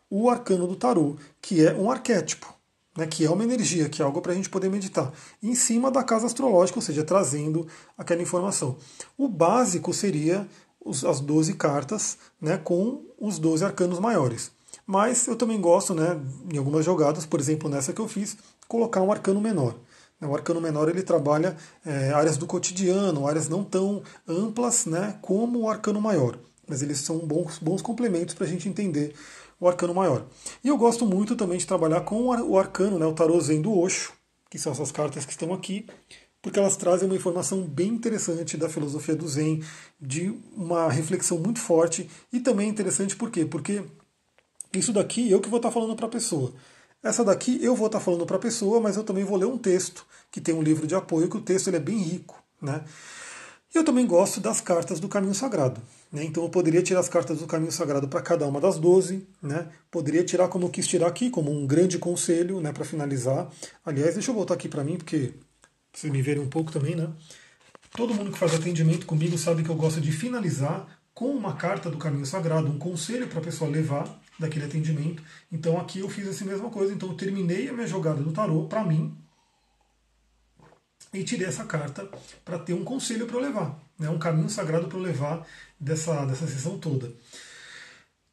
o arcano do tarô, que é um arquétipo, né, que é uma energia, que é algo para a gente poder meditar, em cima da casa astrológica, ou seja, trazendo aquela informação. O básico seria as 12 cartas né, com os 12 arcanos maiores. Mas eu também gosto, né, em algumas jogadas, por exemplo nessa que eu fiz, colocar um arcano menor. O arcano menor ele trabalha é, áreas do cotidiano, áreas não tão amplas né, como o arcano maior. Mas eles são bons, bons complementos para a gente entender o arcano maior. E eu gosto muito também de trabalhar com o arcano, né, o tarô Zen do Osho, que são essas cartas que estão aqui, porque elas trazem uma informação bem interessante da filosofia do Zen, de uma reflexão muito forte e também interessante por quê? Porque isso daqui eu que vou estar falando para a pessoa. Essa daqui eu vou estar falando para a pessoa, mas eu também vou ler um texto que tem um livro de apoio que o texto ele é bem rico, né? Eu também gosto das cartas do Caminho Sagrado. Né? Então eu poderia tirar as cartas do Caminho Sagrado para cada uma das 12. Né? Poderia tirar como eu quis tirar aqui, como um grande conselho né, para finalizar. Aliás, deixa eu voltar aqui para mim, porque vocês me verem um pouco também, né? Todo mundo que faz atendimento comigo sabe que eu gosto de finalizar com uma carta do caminho sagrado, um conselho para a pessoa levar daquele atendimento. Então aqui eu fiz essa mesma coisa. Então eu terminei a minha jogada do tarô para mim e tirei essa carta para ter um conselho para eu levar, né? um caminho sagrado para eu levar dessa, dessa sessão toda.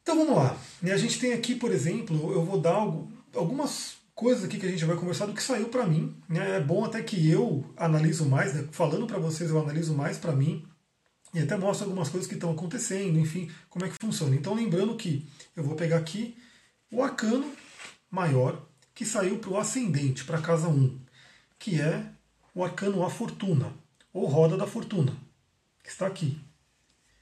Então vamos lá. A gente tem aqui, por exemplo, eu vou dar algo, algumas coisas aqui que a gente vai conversar do que saiu para mim. Né? É bom até que eu analiso mais, né? falando para vocês, eu analiso mais para mim e até mostro algumas coisas que estão acontecendo, enfim, como é que funciona. Então, lembrando que eu vou pegar aqui o arcano maior que saiu para o ascendente, para casa 1, que é o arcano A Fortuna, ou Roda da Fortuna, que está aqui.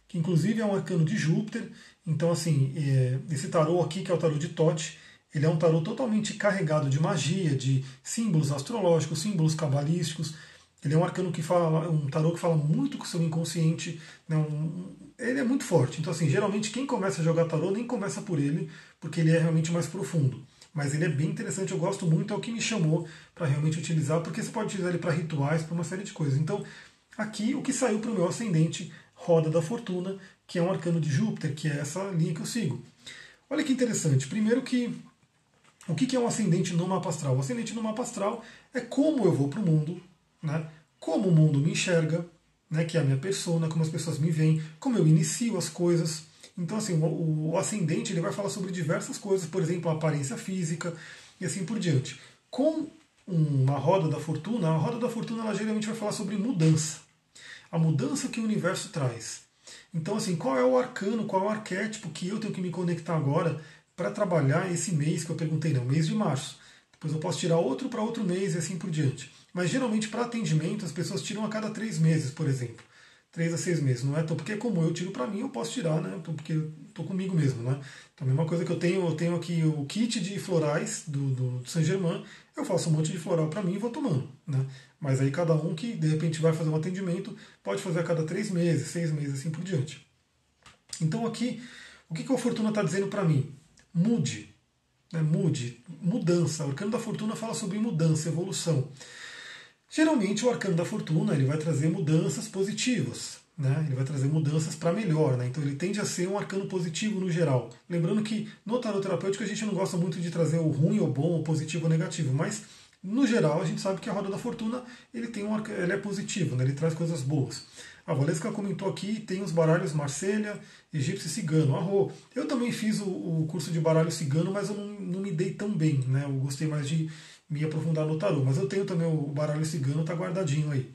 Que inclusive é um arcano de Júpiter. Então, assim, é, esse tarô aqui, que é o tarô de Tote, ele é um tarô totalmente carregado de magia, de símbolos astrológicos, símbolos cabalísticos. Ele é um arcano que fala, um tarô que fala muito com o seu inconsciente. Né, um, ele é muito forte. Então, assim, geralmente quem começa a jogar tarô nem começa por ele, porque ele é realmente mais profundo. Mas ele é bem interessante, eu gosto muito, é o que me chamou para realmente utilizar, porque você pode utilizar ele para rituais, para uma série de coisas. Então, aqui o que saiu para o meu ascendente, Roda da Fortuna, que é um arcano de Júpiter, que é essa linha que eu sigo. Olha que interessante. Primeiro que o que é um ascendente no mapa astral? O ascendente no mapa astral é como eu vou para o mundo, né? como o mundo me enxerga, né? que é a minha persona, como as pessoas me veem, como eu inicio as coisas. Então, assim, o, ascendente ele vai falar sobre diversas coisas, por exemplo, a aparência física e assim por diante. Com uma roda da fortuna, a roda da fortuna ela geralmente vai falar sobre mudança. A mudança que o universo traz. Então, assim, qual é o arcano, qual é o arquétipo que eu tenho que me conectar agora para trabalhar esse mês que eu perguntei, não, mês de março. Depois eu posso tirar outro para outro mês e assim por diante. Mas geralmente para atendimento as pessoas tiram a cada três meses, por exemplo. Três a seis meses, não é? Então, porque como eu tiro para mim, eu posso tirar, né? Porque eu tô comigo mesmo, né? Então, a mesma coisa que eu tenho, eu tenho aqui o kit de florais do, do, do Saint Germain, eu faço um monte de floral para mim e vou tomando, né? Mas aí cada um que de repente vai fazer um atendimento pode fazer a cada três meses, seis meses, assim por diante. Então aqui, o que, que a Fortuna está dizendo para mim? Mude. Né? Mude, mudança. O arcano da fortuna fala sobre mudança, evolução. Geralmente o arcano da fortuna ele vai trazer mudanças positivas. Né? Ele vai trazer mudanças para melhor, né? então ele tende a ser um arcano positivo no geral. Lembrando que no tarot terapêutico a gente não gosta muito de trazer o ruim ou bom, ou positivo ou negativo, mas no geral a gente sabe que a roda da fortuna ele tem um ele é positivo, né? ele traz coisas boas. A Valesca comentou aqui, tem os baralhos Marselha, Egípcio e Cigano. Arro. Eu também fiz o, o, curso de baralho cigano, mas eu não, não, me dei tão bem, né? Eu gostei mais de me aprofundar no tarô. Mas eu tenho também o baralho cigano, tá guardadinho aí.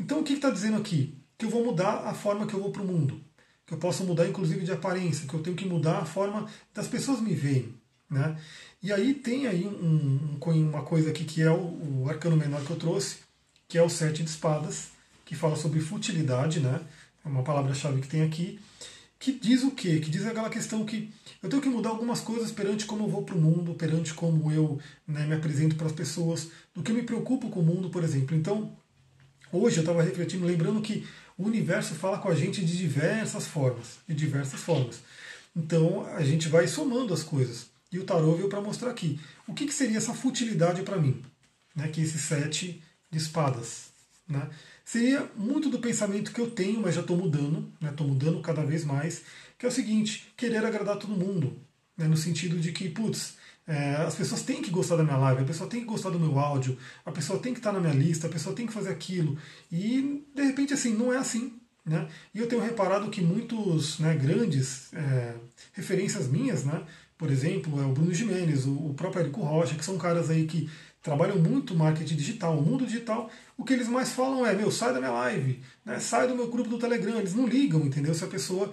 Então o que está dizendo aqui? Que eu vou mudar a forma que eu vou para o mundo. Que eu posso mudar inclusive de aparência, que eu tenho que mudar a forma das pessoas me veem. Né? E aí tem aí um, um, uma coisa aqui que é o, o arcano menor que eu trouxe, que é o sete de espadas que fala sobre futilidade, né? É uma palavra-chave que tem aqui, que diz o quê? Que diz aquela questão que eu tenho que mudar algumas coisas perante como eu vou para o mundo, perante como eu né, me apresento para as pessoas, do que eu me preocupo com o mundo, por exemplo. Então, hoje eu estava refletindo, lembrando que o universo fala com a gente de diversas formas, de diversas formas. Então, a gente vai somando as coisas. E o tarô veio para mostrar aqui. O que, que seria essa futilidade para mim? Né, que esse sete de espadas. Né? Seria muito do pensamento que eu tenho, mas já estou mudando, estou né, mudando cada vez mais, que é o seguinte, querer agradar todo mundo, né, no sentido de que, putz, é, as pessoas têm que gostar da minha live, a pessoa tem que gostar do meu áudio, a pessoa tem que estar na minha lista, a pessoa tem que fazer aquilo, e de repente assim, não é assim. Né? E eu tenho reparado que muitos né, grandes é, referências minhas, né, por exemplo, é o Bruno Jimenez, o, o próprio Érico Rocha, que são caras aí que trabalham muito marketing digital, o mundo digital, o que eles mais falam é, meu, sai da minha live, né? sai do meu grupo do Telegram. Eles não ligam, entendeu? Se a pessoa.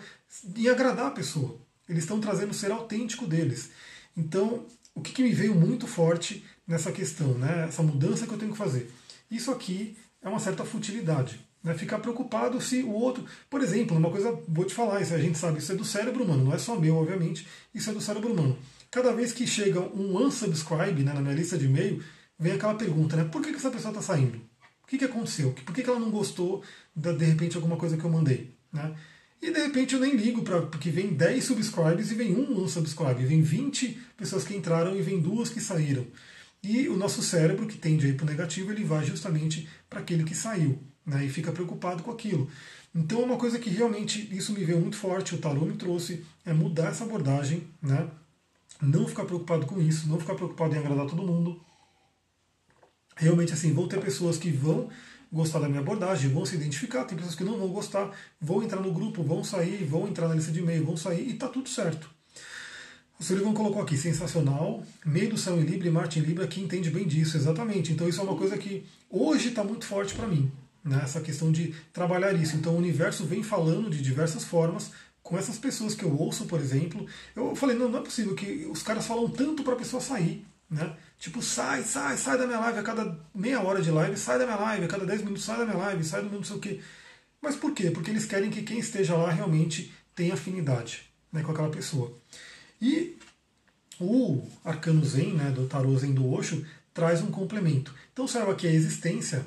e agradar a pessoa. Eles estão trazendo o ser autêntico deles. Então, o que, que me veio muito forte nessa questão, né? essa mudança que eu tenho que fazer? Isso aqui é uma certa futilidade. Né? Ficar preocupado se o outro. Por exemplo, uma coisa, vou te falar, isso a gente sabe, isso é do cérebro humano, não é só meu, obviamente, isso é do cérebro humano. Cada vez que chega um unsubscribe né, na minha lista de e-mail, vem aquela pergunta, né? Por que, que essa pessoa está saindo? O que, que aconteceu? Por que, que ela não gostou de, de repente alguma coisa que eu mandei? Né? E de repente eu nem ligo para porque vem 10 subscribes e vem um unsubscribe, vem 20 pessoas que entraram e vem duas que saíram. E o nosso cérebro, que tende a ir para o negativo, ele vai justamente para aquele que saiu né? e fica preocupado com aquilo. Então, uma coisa que realmente isso me veio muito forte, o tarô me trouxe, é mudar essa abordagem, né? Não ficar preocupado com isso, não ficar preocupado em agradar todo mundo, realmente assim, vão ter pessoas que vão gostar da minha abordagem, vão se identificar, tem pessoas que não vão gostar, vão entrar no grupo, vão sair, vão entrar na lista de e-mail, vão sair e tá tudo certo. O Sullivan colocou aqui, sensacional, meio do em Libra e em Libra, que entende bem disso, exatamente. Então isso é uma coisa que hoje está muito forte para mim, né? essa questão de trabalhar isso. Então o universo vem falando de diversas formas com essas pessoas que eu ouço, por exemplo. Eu falei, não, não é possível que os caras falam tanto para a pessoa sair, né? Tipo, sai, sai, sai da minha live a cada meia hora de live, sai da minha live, a cada 10 minutos sai da minha live, sai do meu não sei o quê. Mas por quê? Porque eles querem que quem esteja lá realmente tenha afinidade né, com aquela pessoa. E o Arcano Zen, né, do Tarô Zen do Osho, traz um complemento. Então observa aqui a existência,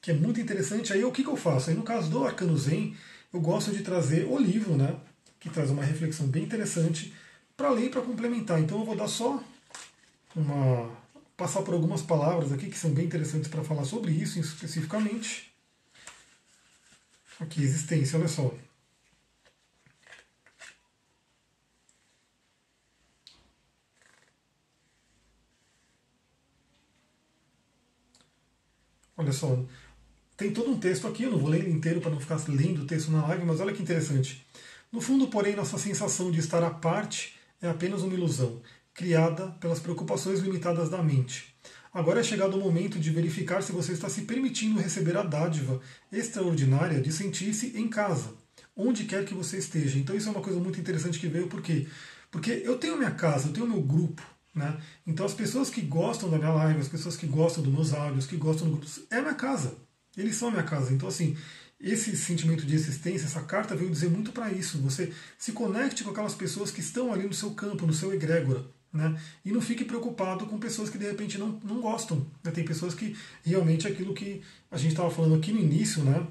que é muito interessante. Aí o que, que eu faço? Aí no caso do Arcano Zen, eu gosto de trazer o livro, né, que traz uma reflexão bem interessante para ler e para complementar. Então eu vou dar só uma passar por algumas palavras aqui que são bem interessantes para falar sobre isso especificamente. Aqui, existência, olha só. Olha só, tem todo um texto aqui, eu não vou ler inteiro para não ficar lendo o texto na live, mas olha que interessante. No fundo, porém, nossa sensação de estar à parte é apenas uma ilusão, criada pelas preocupações limitadas da mente. Agora é chegado o momento de verificar se você está se permitindo receber a dádiva extraordinária de sentir-se em casa, onde quer que você esteja. Então isso é uma coisa muito interessante que veio, por quê? Porque eu tenho minha casa, eu tenho meu grupo, né? Então as pessoas que gostam da minha live, as pessoas que gostam dos meus áudios, que gostam do grupo, é minha casa. Eles são minha casa. Então assim, esse sentimento de existência, essa carta veio dizer muito para isso. Você se conecte com aquelas pessoas que estão ali no seu campo, no seu egrégora. Né? E não fique preocupado com pessoas que de repente não, não gostam. Né? Tem pessoas que realmente aquilo que a gente estava falando aqui no início, né?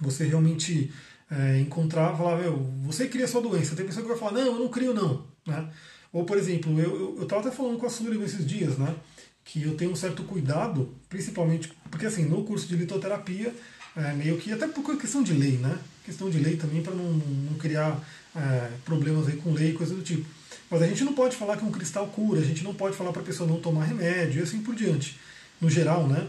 Você realmente é, encontrar, falar, você cria sua doença. Tem pessoa que vai falar, não, eu não crio não. Né? Ou, por exemplo, eu estava até falando com a Sullivan esses dias, né? Que eu tenho um certo cuidado, principalmente, porque assim, no curso de litoterapia, é, meio que, até por questão de lei, né? Questão de lei também para não, não, criar é, problemas aí com lei e coisa do tipo. Mas a gente não pode falar que um cristal cura, a gente não pode falar para a pessoa não tomar remédio e assim por diante, no geral, né?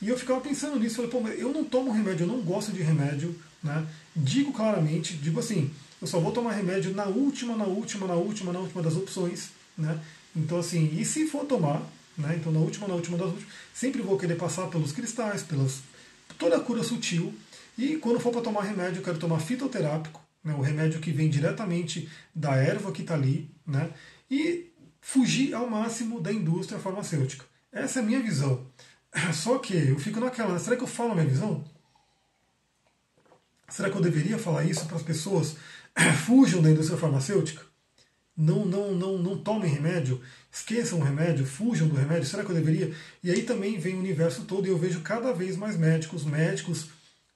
E eu ficava pensando nisso, falei, pô, eu não tomo remédio, eu não gosto de remédio, né? Digo claramente, digo assim, eu só vou tomar remédio na última, na última, na última, na última das opções, né? Então assim, e se for tomar, né? Então na última, na última das últimas, sempre vou querer passar pelos cristais, pelas toda a cura sutil. E quando for para tomar remédio, eu quero tomar fitoterápico, né? O remédio que vem diretamente da erva que está ali, né? E fugir ao máximo da indústria farmacêutica. Essa é a minha visão. Só que eu fico naquela, será que eu falo a minha visão? Será que eu deveria falar isso para as pessoas? fujam da indústria farmacêutica, não, não, não, não tomem remédio, esqueçam o remédio, fujam do remédio, será que eu deveria? E aí também vem o universo todo e eu vejo cada vez mais médicos, médicos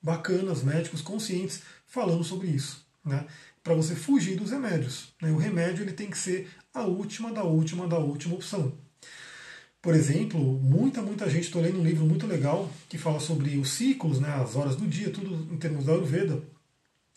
bacanas, médicos conscientes falando sobre isso, né? Para você fugir dos remédios. Né? O remédio ele tem que ser a última da última da última opção. Por exemplo, muita, muita gente, estou lendo um livro muito legal que fala sobre os ciclos, né, as horas do dia, tudo em termos da Ayurveda.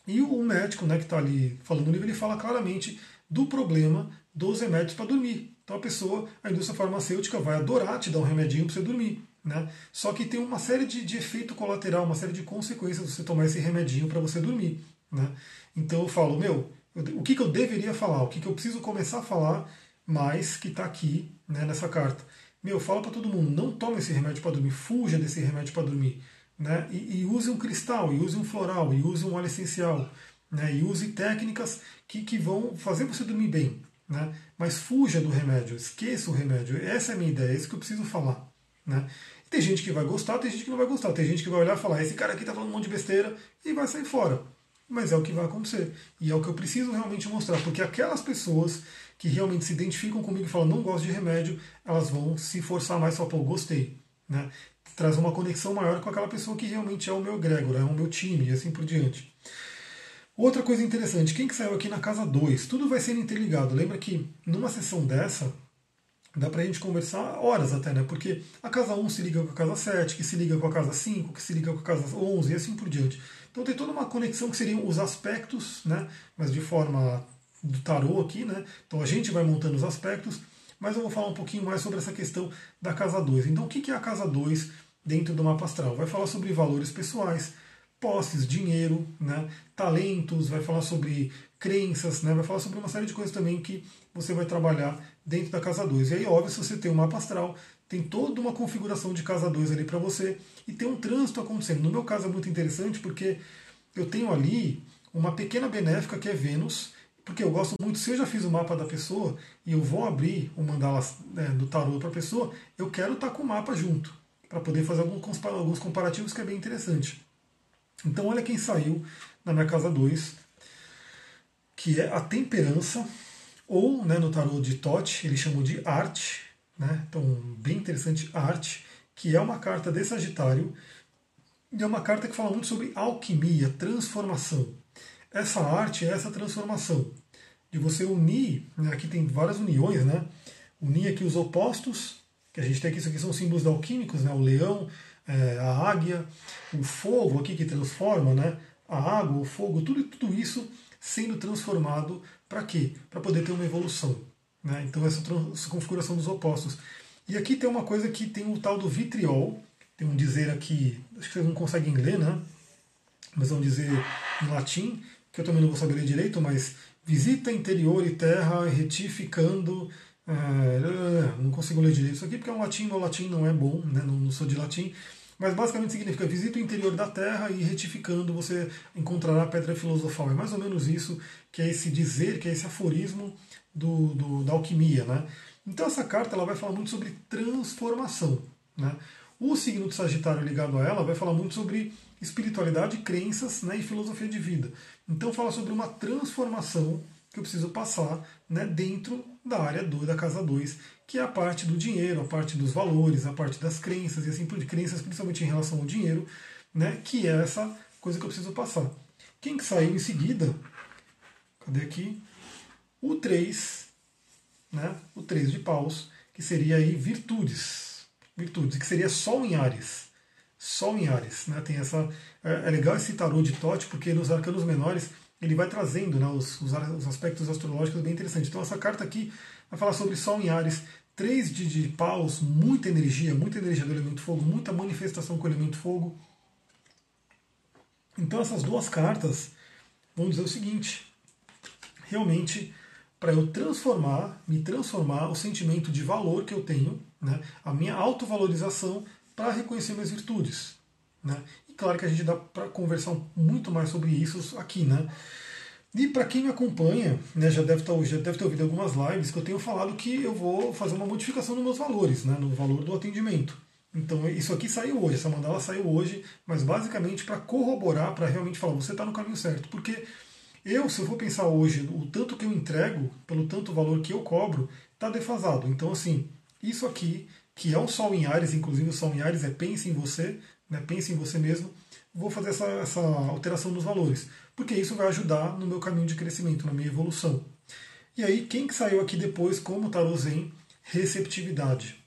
E o médico né, que está ali falando no livro, ele fala claramente do problema dos remédios para dormir. Então a pessoa, a indústria farmacêutica vai adorar te dar um remedinho para você dormir. Né? Só que tem uma série de, de efeito colateral, uma série de consequências você tomar esse remedinho para você dormir. Né? Então eu falo, meu, o que, que eu deveria falar? O que, que eu preciso começar a falar mais que está aqui né, nessa carta? Meu, fala para todo mundo, não tome esse remédio para dormir, fuja desse remédio para dormir. Né? E, e, use um cristal, e use um floral, e use um óleo essencial, né? e use técnicas que, que vão fazer você dormir bem. Né? Mas fuja do remédio, esqueça o remédio. Essa é a minha ideia, é isso que eu preciso falar. Né? tem gente que vai gostar, tem gente que não vai gostar, tem gente que vai olhar e falar: esse cara aqui está falando um monte de besteira e vai sair fora. Mas é o que vai acontecer. E é o que eu preciso realmente mostrar, porque aquelas pessoas que realmente se identificam comigo e falam não gosto de remédio, elas vão se forçar mais para pô, gostei. Né? traz uma conexão maior com aquela pessoa que realmente é o meu egrégor, é o meu time e assim por diante. Outra coisa interessante, quem que saiu aqui na casa 2? Tudo vai sendo interligado. Lembra que numa sessão dessa, dá pra gente conversar horas até, né? Porque a casa 1 um se liga com a casa 7, que se liga com a casa 5, que se liga com a casa 11 e assim por diante. Então tem toda uma conexão que seriam os aspectos, né? Mas de forma do tarô aqui, né? Então a gente vai montando os aspectos, mas eu vou falar um pouquinho mais sobre essa questão da casa 2. Então o que é a casa 2? dentro do mapa astral. Vai falar sobre valores pessoais, posses, dinheiro, né, talentos, vai falar sobre crenças, né? vai falar sobre uma série de coisas também que você vai trabalhar dentro da casa 2. E aí, óbvio, se você tem um mapa astral, tem toda uma configuração de casa 2 ali para você e tem um trânsito acontecendo. No meu caso é muito interessante porque eu tenho ali uma pequena benéfica que é Vênus, porque eu gosto muito, se eu já fiz o mapa da pessoa e eu vou abrir o mandala né, do tarô para a pessoa, eu quero estar tá com o mapa junto, para poder fazer alguns comparativos que é bem interessante. Então olha quem saiu na minha casa 2, que é a temperança, ou né, no tarô de Tote, eles chamam de arte, né? então bem interessante, arte, que é uma carta de Sagitário, e é uma carta que fala muito sobre alquimia, transformação essa arte é essa transformação de você unir, né, aqui tem várias uniões, né? Unir aqui os opostos, que a gente tem aqui, isso aqui são símbolos alquímicos, né? O leão, é, a águia, o fogo aqui que transforma, né? A água, o fogo, tudo, tudo isso sendo transformado para quê? Para poder ter uma evolução. Né? Então essa, essa configuração dos opostos. E aqui tem uma coisa que tem o tal do vitriol, tem um dizer aqui, acho que vocês não conseguem ler, né? Mas é um dizer em latim, que eu também não vou saber ler direito, mas visita interior e terra retificando. É, não consigo ler direito isso aqui porque é um latim, meu latim não é bom, né, não, não sou de latim. Mas basicamente significa visita o interior da terra e retificando você encontrará a pedra filosofal. É mais ou menos isso que é esse dizer, que é esse aforismo do, do, da alquimia. Né? Então essa carta ela vai falar muito sobre transformação. Né? O signo de Sagitário ligado a ela vai falar muito sobre espiritualidade, crenças né, e filosofia de vida. Então fala sobre uma transformação que eu preciso passar né, dentro da área 2, da casa 2, que é a parte do dinheiro, a parte dos valores, a parte das crenças e assim por diante, crenças principalmente em relação ao dinheiro, né, que é essa coisa que eu preciso passar. Quem que saiu em seguida? Cadê aqui? O 3, né, o 3 de paus, que seria aí virtudes. Virtudes, que seria Sol em Ares. Sol em Ares. Né? Tem essa, é, é legal esse tarô de Tote, porque nos arcanos menores ele vai trazendo né, os, os, os, aspectos astrológicos bem interessantes. Então essa carta aqui vai falar sobre Sol em Ares, três de, de paus, muita energia, muita energia do elemento fogo, muita manifestação com o elemento fogo. Então essas duas cartas vão dizer o seguinte: realmente para eu transformar, me transformar o sentimento de valor que eu tenho, né, a minha autovalorização para reconhecer minhas virtudes. Né? Claro que a gente dá para conversar muito mais sobre isso aqui. Né? E para quem me acompanha, né, já, deve tá, já deve ter ouvido algumas lives que eu tenho falado que eu vou fazer uma modificação nos meus valores, né, no valor do atendimento. Então isso aqui saiu hoje, essa mandala saiu hoje, mas basicamente para corroborar, para realmente falar, você está no caminho certo. Porque eu, se eu for pensar hoje, o tanto que eu entrego, pelo tanto valor que eu cobro, está defasado. Então, assim, isso aqui que é um Sol em Ares, inclusive o Sol em Ares é pense em você, né, pense em você mesmo, vou fazer essa, essa alteração nos valores, porque isso vai ajudar no meu caminho de crescimento, na minha evolução. E aí, quem que saiu aqui depois como Tarô Zen? Receptividade.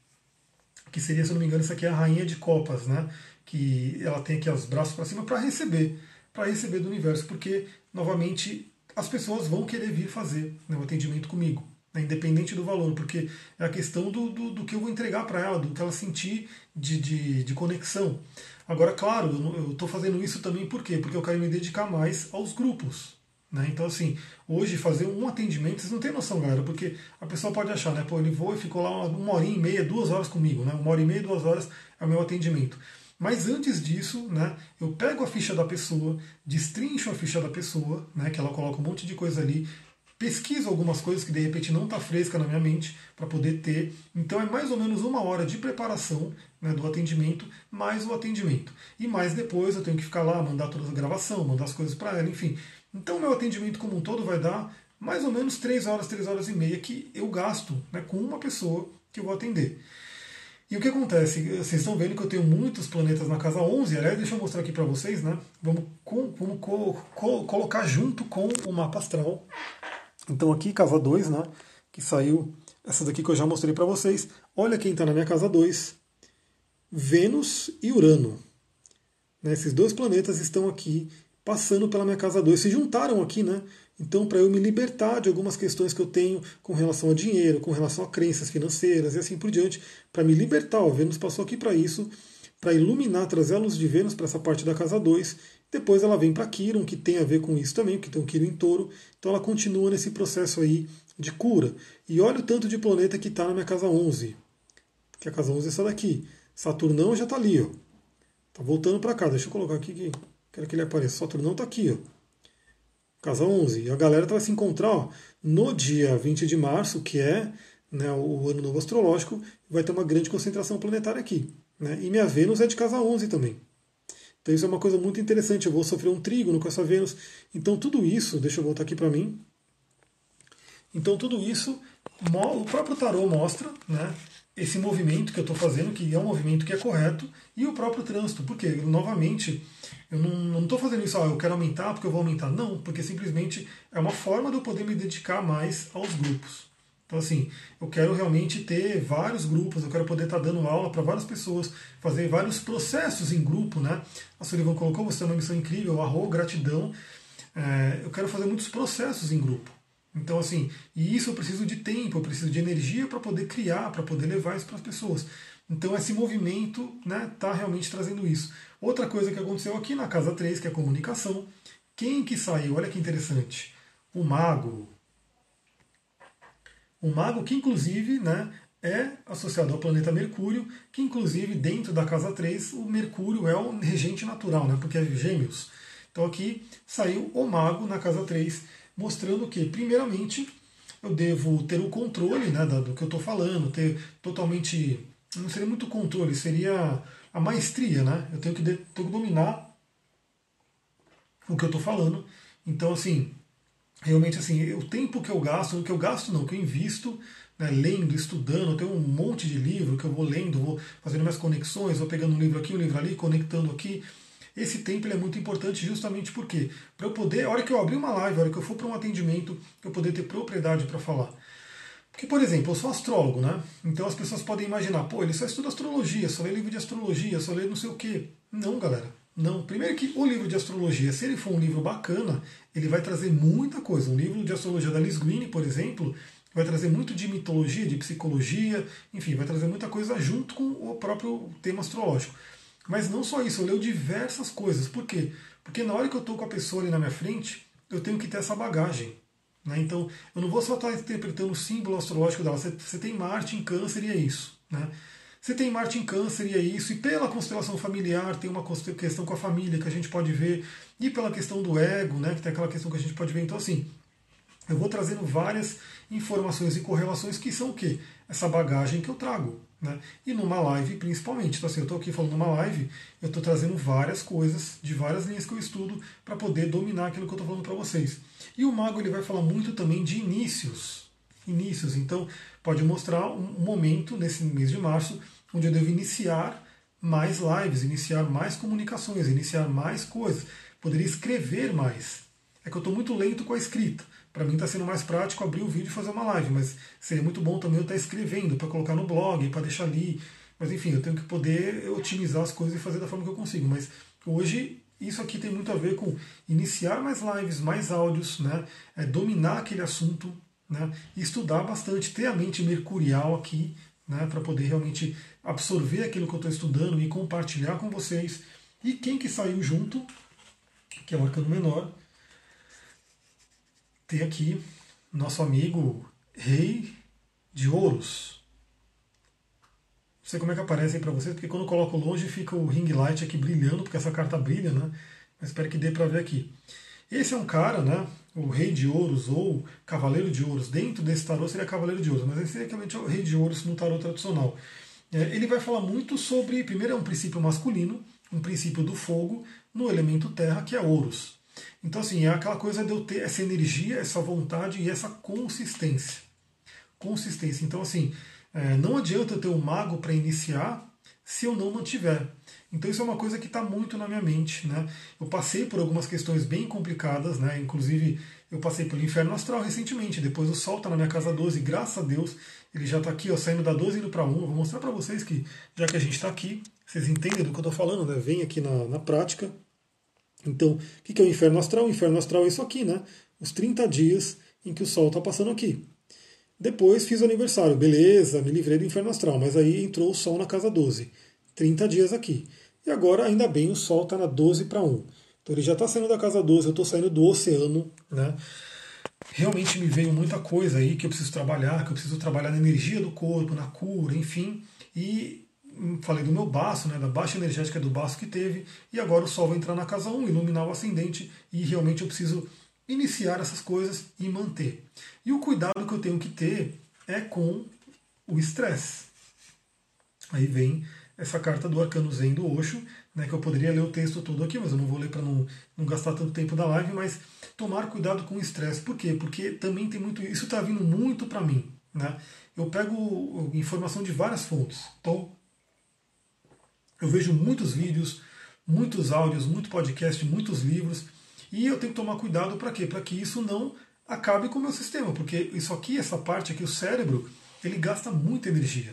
Que seria, se eu não me engano, isso aqui é a Rainha de Copas, né? Que ela tem aqui os braços para cima para receber, para receber do universo, porque, novamente, as pessoas vão querer vir fazer né, o atendimento comigo né, independente do valor, porque é a questão do, do, do que eu vou entregar para ela, do que ela sentir de, de, de conexão. Agora, claro, eu estou fazendo isso também por quê? Porque eu quero me dedicar mais aos grupos. Né? Então, assim, hoje fazer um atendimento, vocês não têm noção, galera, porque a pessoa pode achar, né? Pô, ele voa e ficou lá uma, horinha e meia, duas horas comigo, né? Uma hora e meia, duas horas é o meu atendimento. Mas antes disso, né, eu pego a ficha da pessoa, destrincho a ficha da pessoa, né, que ela coloca um monte de coisa ali, pesquiso algumas coisas que de repente não está fresca na minha mente para poder ter. Então é mais ou menos uma hora de preparação né, do atendimento, mais o atendimento. E mais depois eu tenho que ficar lá, mandar toda a gravação, mandar as coisas para ela, enfim. Então meu atendimento como um todo vai dar mais ou menos 3 horas, 3 horas e meia que eu gasto né, com uma pessoa que eu vou atender. E o que acontece? Vocês estão vendo que eu tenho muitos planetas na casa 11. Aliás, deixa eu mostrar aqui para vocês, né? Vamos, com, vamos co, co, colocar junto com o mapa astral então aqui, casa 2, né, que saiu, essa daqui que eu já mostrei para vocês. Olha quem está na minha casa 2, Vênus e Urano. Né, esses dois planetas estão aqui passando pela minha casa 2, se juntaram aqui, né? Então, para eu me libertar de algumas questões que eu tenho com relação a dinheiro, com relação a crenças financeiras e assim por diante, para me libertar, o Vênus passou aqui para isso, para iluminar, trazer a luz de Vênus para essa parte da casa 2 Depois ela vem para Quiron, que tem a ver com isso também, porque tem um Quiron em touro. Então ela continua nesse processo aí de cura. E olha o tanto de planeta que está na minha casa 11. Que a casa 11 é essa daqui. Saturnão já está ali, ó. Tá voltando para cá. Deixa eu colocar aqui que quero que ele apareça. Saturnão está aqui, ó. Casa 11. E a galera vai se encontrar ó, no dia 20 de março, que é né, o ano novo astrológico, vai ter uma grande concentração planetária aqui. Né? E minha Vênus é de casa 11 também. Então isso é uma coisa muito interessante. Eu vou sofrer um trígono com essa Vênus. Então tudo isso, deixa eu voltar aqui para mim. Então tudo isso, o próprio tarô mostra, né? Esse movimento que eu estou fazendo, que é um movimento que é correto, e o próprio trânsito, porque, novamente, eu não estou fazendo isso, ah, eu quero aumentar porque eu vou aumentar. Não, porque simplesmente é uma forma de eu poder me dedicar mais aos grupos. Então, assim, eu quero realmente ter vários grupos, eu quero poder estar tá dando aula para várias pessoas, fazer vários processos em grupo, né? A Sullivan colocou, você tem uma missão incrível, arro, gratidão. É, eu quero fazer muitos processos em grupo. Então, assim, e isso eu preciso de tempo, eu preciso de energia para poder criar, para poder levar isso para as pessoas. Então, esse movimento né, tá realmente trazendo isso. Outra coisa que aconteceu aqui na casa 3, que é a comunicação. Quem que saiu? Olha que interessante. O mago. O mago que, inclusive, né, é associado ao planeta Mercúrio, que, inclusive, dentro da casa 3, o Mercúrio é o regente natural, né, porque é gêmeos. Então, aqui saiu o mago na casa 3 mostrando que, primeiramente, eu devo ter o controle né, do que eu estou falando, ter totalmente. Não seria muito controle, seria a maestria, né? Eu tenho que, tenho que dominar o que eu estou falando. Então, assim, realmente, assim, o tempo que eu gasto, o que eu gasto não, que eu invisto, né, lendo, estudando, eu tenho um monte de livro que eu vou lendo, vou fazendo minhas conexões, vou pegando um livro aqui, um livro ali, conectando aqui. Esse tempo é muito importante justamente porque, para eu poder, a hora que eu abrir uma live, a hora que eu for para um atendimento, eu poder ter propriedade para falar. Porque, por exemplo, eu sou astrólogo, né? Então as pessoas podem imaginar, pô, ele só estuda astrologia, só lê livro de astrologia, só lê não sei o quê. Não, galera. Não. Primeiro que o livro de astrologia, se ele for um livro bacana, ele vai trazer muita coisa. Um livro de astrologia da Liz Green, por exemplo, vai trazer muito de mitologia, de psicologia, enfim, vai trazer muita coisa junto com o próprio tema astrológico. Mas não só isso, eu leio diversas coisas. Por quê? Porque na hora que eu estou com a pessoa ali na minha frente, eu tenho que ter essa bagagem. Né? Então, eu não vou só estar interpretando o símbolo astrológico dela. Você, tem Marte em Câncer e é isso. Né? Você tem Marte em Câncer e é isso. E pela constelação familiar, tem uma questão com a família que a gente pode ver. E pela questão do ego, né? que tem aquela questão que a gente pode ver. Então, assim, eu vou trazendo várias informações e correlações que são o quê? Essa bagagem que eu trago. Né? E numa live, principalmente. Então, assim, eu estou aqui falando numa live, eu estou trazendo várias coisas de várias linhas que eu estudo para poder dominar aquilo que eu estou falando para vocês. E o mago ele vai falar muito também de inícios. Inícios. Então, pode mostrar um momento nesse mês de março onde eu devo iniciar mais lives, iniciar mais comunicações, iniciar mais coisas. Poderia escrever mais. É que eu estou muito lento com a escrita. Para mim está sendo mais prático abrir o vídeo e fazer uma live, mas seria muito bom também eu estar tá escrevendo para colocar no blog, para deixar ali. Mas enfim, eu tenho que poder otimizar as coisas e fazer da forma que eu consigo. Mas hoje isso aqui tem muito a ver com iniciar mais lives, mais áudios, né? É, dominar aquele assunto, né? estudar bastante, ter a mente mercurial aqui, né? para poder realmente absorver aquilo que eu estou estudando e compartilhar com vocês. E quem que saiu junto, que é o arcano menor, tem aqui nosso amigo Rei de Ouros. Não sei como é que aparece aí para vocês, porque quando eu coloco longe fica o ring light aqui brilhando, porque essa carta brilha, né? Mas espero que dê para ver aqui. Esse é um cara, né? O Rei de Ouros ou Cavaleiro de Ouros. Dentro desse tarô seria Cavaleiro de Ouros, mas esse é realmente o Rei de Ouros no tarô tradicional. É, ele vai falar muito sobre, primeiro é um princípio masculino, um princípio do fogo, no elemento terra, que é Ouros. Então, assim, é aquela coisa de eu ter essa energia, essa vontade e essa consistência. Consistência. Então, assim, é, não adianta eu ter um mago para iniciar se eu não mantiver. Então isso é uma coisa que está muito na minha mente. Né? Eu passei por algumas questões bem complicadas, né? inclusive eu passei pelo inferno astral recentemente. Depois o Sol está na minha casa 12, graças a Deus, ele já está aqui, ó, saindo da 12 indo para 1. Eu vou mostrar para vocês que, já que a gente está aqui, vocês entendem do que eu estou falando, né? vem aqui na, na prática. Então, o que é o inferno astral? O inferno astral é isso aqui, né? Os 30 dias em que o Sol está passando aqui. Depois fiz o aniversário, beleza, me livrei do inferno astral, mas aí entrou o Sol na casa 12. 30 dias aqui. E agora, ainda bem, o Sol está na 12 para 1. Então ele já está saindo da casa 12, eu estou saindo do oceano, né? Realmente me veio muita coisa aí que eu preciso trabalhar, que eu preciso trabalhar na energia do corpo, na cura, enfim. E falei do meu baço, né, da baixa energética do baço que teve, e agora o Sol vai entrar na casa 1, iluminar o ascendente, e realmente eu preciso iniciar essas coisas e manter. E o cuidado que eu tenho que ter é com o estresse. Aí vem essa carta do Arcano Zen do Osho, né, que eu poderia ler o texto todo aqui, mas eu não vou ler para não, não gastar tanto tempo da live, mas tomar cuidado com o estresse. Por quê? Porque também tem muito. Isso está vindo muito para mim. Né? Eu pego informação de várias fontes. Então, eu vejo muitos vídeos, muitos áudios, muito podcast, muitos livros, e eu tenho que tomar cuidado para quê? Para que isso não acabe com o meu sistema, porque isso aqui, essa parte aqui, o cérebro, ele gasta muita energia.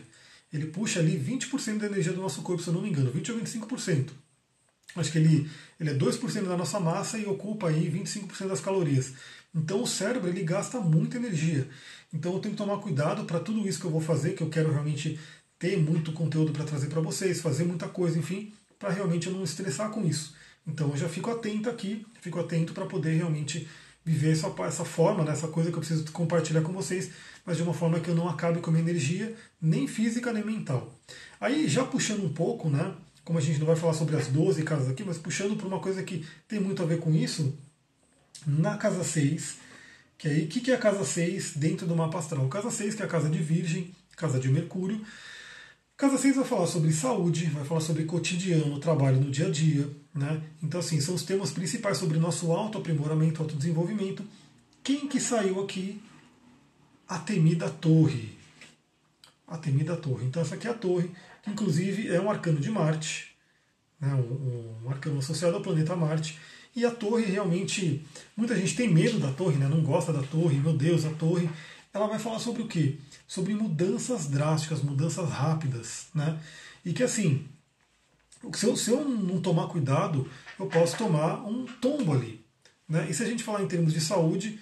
Ele puxa ali 20% da energia do nosso corpo, se eu não me engano, 20 ou 25%. Acho que ele, ele é 2% da nossa massa e ocupa aí 25% das calorias. Então o cérebro ele gasta muita energia. Então eu tenho que tomar cuidado para tudo isso que eu vou fazer, que eu quero realmente ter muito conteúdo para trazer para vocês, fazer muita coisa, enfim, para realmente eu não estressar com isso. Então eu já fico atento aqui, fico atento para poder realmente viver essa, essa forma, né, essa coisa que eu preciso compartilhar com vocês, mas de uma forma que eu não acabe com a minha energia, nem física nem mental. Aí já puxando um pouco, né, como a gente não vai falar sobre as 12 casas aqui, mas puxando para uma coisa que tem muito a ver com isso, na casa 6, que aí, o que é a casa 6 dentro do mapa astral? Casa 6, que é a casa de Virgem, casa de Mercúrio. Casa 6 vai falar sobre saúde, vai falar sobre cotidiano, trabalho no dia a dia. Né? Então, assim, são os temas principais sobre nosso autoaprimoramento, autodesenvolvimento. Quem que saiu aqui? A temida torre. A temida torre. Então, essa aqui é a torre que inclusive é um arcano de Marte, né, um, um arcano associado ao planeta Marte. E a torre realmente, muita gente tem medo da torre, né, não gosta da torre, meu Deus, a torre. Ela vai falar sobre o quê? Sobre mudanças drásticas, mudanças rápidas. Né? E que assim, se eu, se eu não tomar cuidado, eu posso tomar um tombo ali. Né? E se a gente falar em termos de saúde,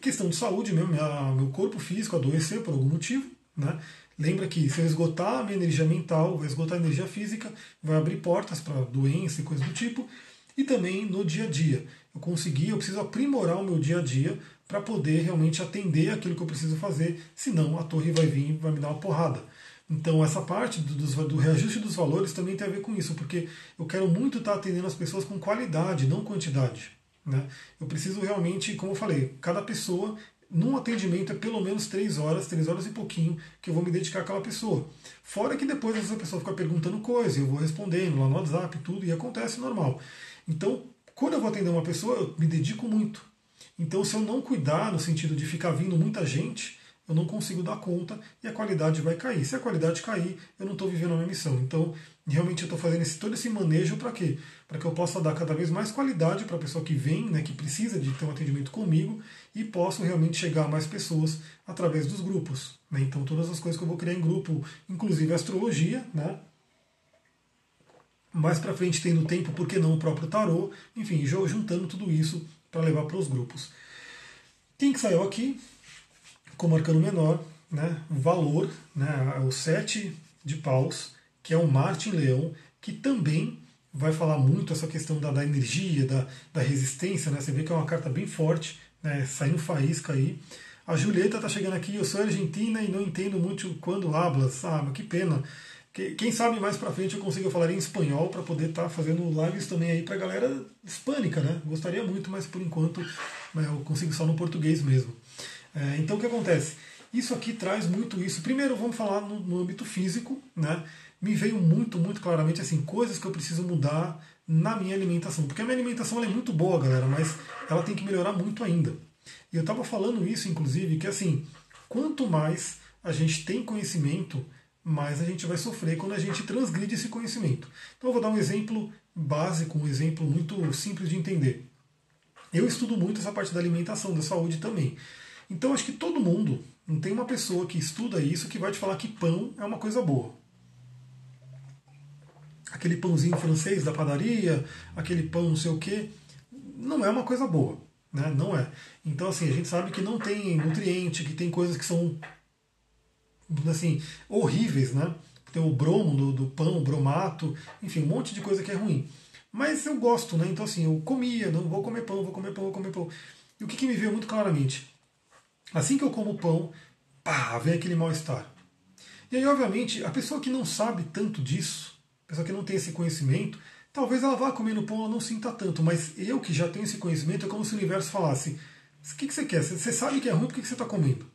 questão de saúde mesmo, minha, meu corpo físico adoecer por algum motivo, né? Lembra que se eu esgotar a minha energia mental, vai esgotar a energia física, vai abrir portas para doença e coisas do tipo. E também no dia a dia. Eu consegui, eu preciso aprimorar o meu dia a dia para poder realmente atender aquilo que eu preciso fazer, senão a torre vai vir e vai me dar uma porrada. Então essa parte do, do, do, reajuste dos valores também tem a ver com isso, porque eu quero muito estar atendendo as pessoas com qualidade, não quantidade. Né? Eu preciso realmente, como eu falei, cada pessoa num atendimento é pelo menos três horas, três horas e pouquinho que eu vou me dedicar àquela pessoa. Fora que depois essa pessoa fica perguntando coisas, eu vou respondendo lá no WhatsApp, tudo, e acontece normal. Então, quando eu vou atender uma pessoa, eu me dedico muito. Então, se eu não cuidar no sentido de ficar vindo muita gente, eu não consigo dar conta e a qualidade vai cair. Se a qualidade cair, eu não estou vivendo a minha missão. Então, realmente eu estou fazendo esse, todo esse manejo para quê? Para que eu possa dar cada vez mais qualidade para a pessoa que vem, né, que precisa de ter um atendimento comigo e posso realmente chegar a mais pessoas através dos grupos. Né? Então, todas as coisas que eu vou criar em grupo, inclusive astrologia, né? Mais para frente tendo tempo, por que não o próprio tarô, enfim, juntando tudo isso para levar para os grupos. Quem que saiu aqui? como arcano menor, né, valor, né, o 7 de paus, que é o Marte em Leão, que também vai falar muito essa questão da, da energia, da, da, resistência, né? Você vê que é uma carta bem forte, né? Saindo faísca aí. A Julieta tá chegando aqui, eu sou argentina e não entendo muito quando hablas, ah, que pena. Quem sabe mais para frente eu consigo falar em espanhol para poder estar tá fazendo lives também aí para galera hispânica, né? Gostaria muito, mas por enquanto eu consigo só no português mesmo. É, então o que acontece? Isso aqui traz muito isso. Primeiro vamos falar no, no âmbito físico, né? Me veio muito, muito claramente assim, coisas que eu preciso mudar na minha alimentação. Porque a minha alimentação é muito boa, galera, mas ela tem que melhorar muito ainda. E eu estava falando isso, inclusive, que assim, quanto mais a gente tem conhecimento, mais a gente vai sofrer quando a gente transgride esse conhecimento. Então eu vou dar um exemplo básico, um exemplo muito simples de entender. Eu estudo muito essa parte da alimentação, da saúde também. Então acho que todo mundo, não tem uma pessoa que estuda isso que vai te falar que pão é uma coisa boa. Aquele pãozinho francês da padaria, aquele pão não sei o que, não é uma coisa boa. Né? Não é. Então assim, a gente sabe que não tem nutriente, que tem coisas que são assim, horríveis, né? Tem o bromo do, do pão, bromato, enfim, um monte de coisa que é ruim. Mas eu gosto, né? Então assim, eu comia, não vou comer pão, vou comer pão, vou comer pão. E o que, que me veio muito claramente? Assim que eu como pão, pá, vem aquele mal-estar. E aí, obviamente, a pessoa que não sabe tanto disso, a pessoa que não tem esse conhecimento, talvez ela vá comendo pão, ela não sinta tanto, mas eu que já tenho esse conhecimento, é como se o universo falasse: o que, que você quer? Você sabe que é ruim, por que você está comendo?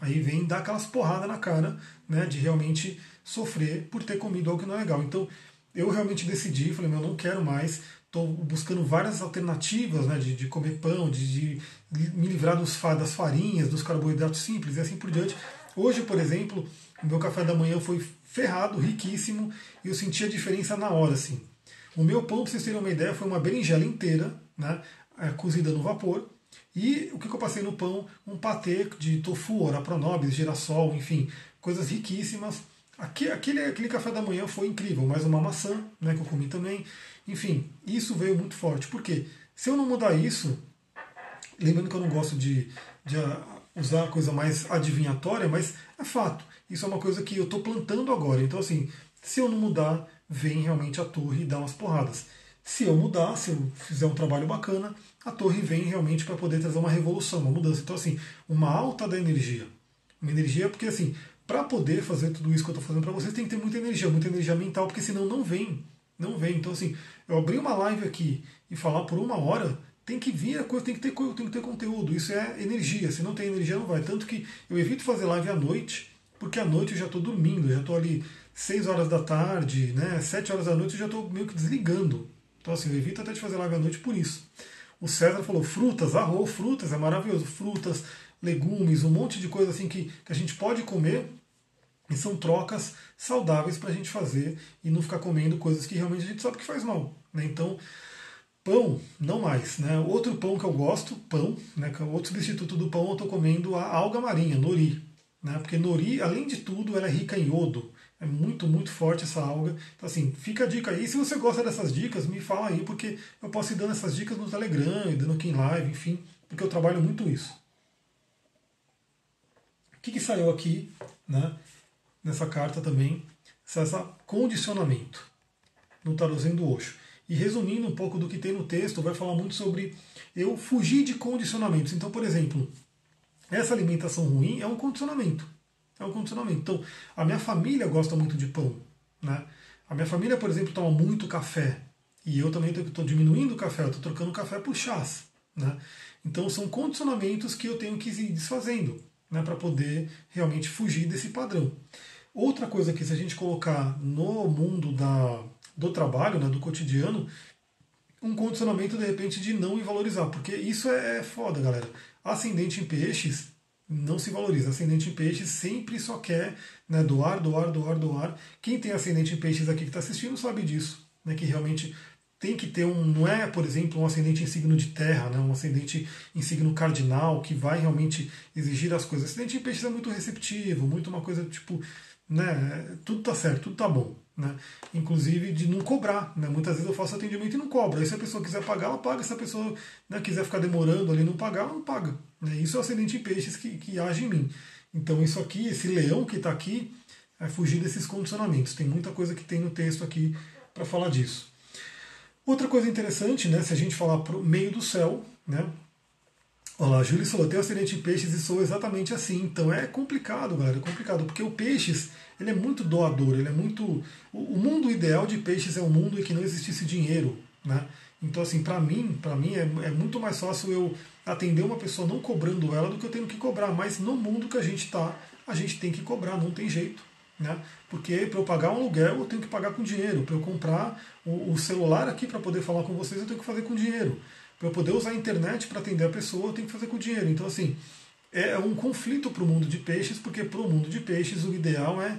Aí vem dar aquelas porradas na cara, né, de realmente sofrer por ter comido algo que não é legal. Então, eu realmente decidi, falei, meu, não quero mais, estou buscando várias alternativas né, de, de comer pão, de, de me livrar dos, das farinhas, dos carboidratos simples e assim por diante. Hoje, por exemplo, o meu café da manhã foi ferrado, riquíssimo, e eu senti a diferença na hora, assim. O meu pão, para vocês terem uma ideia, foi uma berinjela inteira, né, é, cozida no vapor, e o que, eu passei no pão? Um patê de tofu, ora pronobis, girassol, enfim, coisas riquíssimas. Aquele, aquele, café da manhã foi incrível, mais uma maçã, né, que eu comi também. Enfim, isso veio muito forte. Por quê? Se eu não mudar isso, lembrando que eu não gosto de, de usar coisa mais adivinhatória, mas é fato. Isso é uma coisa que eu estou plantando agora. Então, assim, se eu não mudar, vem realmente a torre e dá umas porradas. Se eu mudar, se eu fizer um trabalho bacana, a torre vem realmente para poder trazer uma revolução, uma mudança. Então, assim, uma alta da energia. Uma energia, porque, assim, para poder fazer tudo isso que eu estou fazendo para vocês, tem que ter muita energia, muita energia mental, porque senão não vem. Não vem. Então, assim, eu abrir uma live aqui e falar por uma hora, tem que vir a coisa, tem que ter, tem que ter conteúdo. Isso é energia. Se não tem energia, não vai. Tanto que eu evito fazer live à noite, porque à noite eu já estou dormindo, já estou ali 6 horas da tarde, né, 7 horas da noite, eu já estou meio que desligando. Então, assim, eu evito até de fazer live à noite por isso. O César falou: frutas, arroz, frutas, é maravilhoso. Frutas, legumes, um monte de coisa assim que, que a gente pode comer e são trocas saudáveis para a gente fazer e não ficar comendo coisas que realmente a gente sabe que faz mal. Né? Então, pão, não mais. Né? Outro pão que eu gosto, pão, né? É outro substituto do pão, eu estou comendo a alga marinha, nori. Né? Porque nori, além de tudo, ela é rica em iodo. É muito, muito forte essa alga. Então, assim, fica a dica aí. Se você gosta dessas dicas, me fala aí, porque eu posso ir dando essas dicas no Telegram, e dando aqui em live, enfim, porque eu trabalho muito isso. O que, que saiu aqui, né, nessa carta também? Essa condicionamento no tarôzinho do Osho. E resumindo um pouco do que tem no texto, vai falar muito sobre eu fugir de condicionamentos. Então, por exemplo, essa alimentação ruim é um condicionamento. É um condicionamento. Então, a minha família gosta muito de pão. Né? A minha família, por exemplo, toma muito café. E eu também estou diminuindo o café, estou trocando café por chás. Né? Então, são condicionamentos que eu tenho que ir desfazendo né, para poder realmente fugir desse padrão. Outra coisa que, se a gente colocar no mundo da, do trabalho, né, do cotidiano, um condicionamento de repente de não ir valorizar, porque isso é, é foda, galera. Ascendente em peixes não se valoriza. Ascendente em peixes sempre só quer né, doar, doar, doar, doar. Quem tem ascendente em peixes aqui que está assistindo sabe disso, né, que realmente tem que ter um, não é, por exemplo, um ascendente em signo de terra, né, um ascendente em signo cardinal que vai realmente exigir as coisas. Ascendente em peixes é muito receptivo, muito uma coisa tipo, né, tudo tá certo, tudo tá bom. Né? Inclusive de não cobrar. Né? Muitas vezes eu faço atendimento e não cobro. Aí se a pessoa quiser pagar, ela paga. Se a pessoa né, quiser ficar demorando ali não pagar, ela não paga. Né? Isso é o ascendente em peixes que, que age em mim. Então isso aqui, esse leão que está aqui, é fugir desses condicionamentos. Tem muita coisa que tem no texto aqui para falar disso. Outra coisa interessante, né, se a gente falar para o meio do céu, né, Olha lá, Júlio falou, tenho ascendente em peixes e sou exatamente assim. Então é complicado, galera, é complicado, porque o peixes, ele é muito doador, ele é muito... O mundo ideal de peixes é um mundo em que não existisse dinheiro, né? Então, assim, para mim, para mim é, é, muito mais fácil eu atender uma pessoa não cobrando ela do que eu tendo que cobrar. Mas no mundo que a gente está, a gente tem que cobrar, não tem jeito. Né? Porque para eu pagar um aluguel, eu tenho que pagar com dinheiro. Para eu comprar o, o celular aqui para poder falar com vocês, eu tenho que fazer com dinheiro. Para eu poder usar a internet para atender a pessoa, eu tenho que fazer com dinheiro. Então, assim, é um conflito para o mundo de peixes, porque para o mundo de peixes o ideal é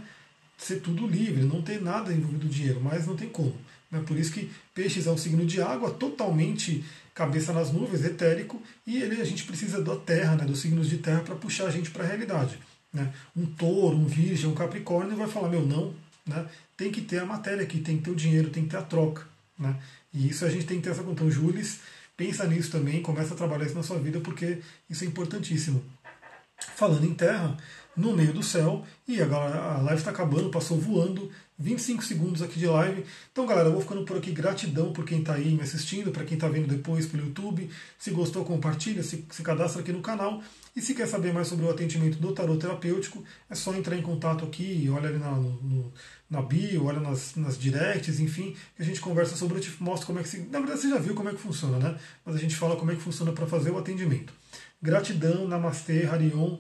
ser tudo livre, não ter nada envolvido dinheiro, mas não tem como. Né? Por isso que peixes é um signo de água, totalmente cabeça nas nuvens, etérico, e ele, a gente precisa da terra, né, dos signos de terra, para puxar a gente para a realidade. Né? Um touro, um virgem, um capricórnio vai falar, meu, não, né? tem que ter a matéria aqui, tem que ter o dinheiro, tem que ter a troca. Né? E isso a gente tem que ter essa conta. Então, Jules pensa nisso também, começa a trabalhar isso na sua vida, porque isso é importantíssimo. Falando em terra, no meio do céu. E agora a live está acabando, passou voando. 25 segundos aqui de live. Então, galera, eu vou ficando por aqui. Gratidão por quem está aí me assistindo, para quem está vendo depois pelo YouTube. Se gostou, compartilha, se, se cadastra aqui no canal. E se quer saber mais sobre o atendimento do tarot terapêutico, é só entrar em contato aqui, olha ali na, no, na bio, olha nas, nas directs, enfim, que a gente conversa sobre, eu te mostro como é que se. Na verdade, você já viu como é que funciona, né? Mas a gente fala como é que funciona para fazer o atendimento. Gratidão, Namastê, Harion,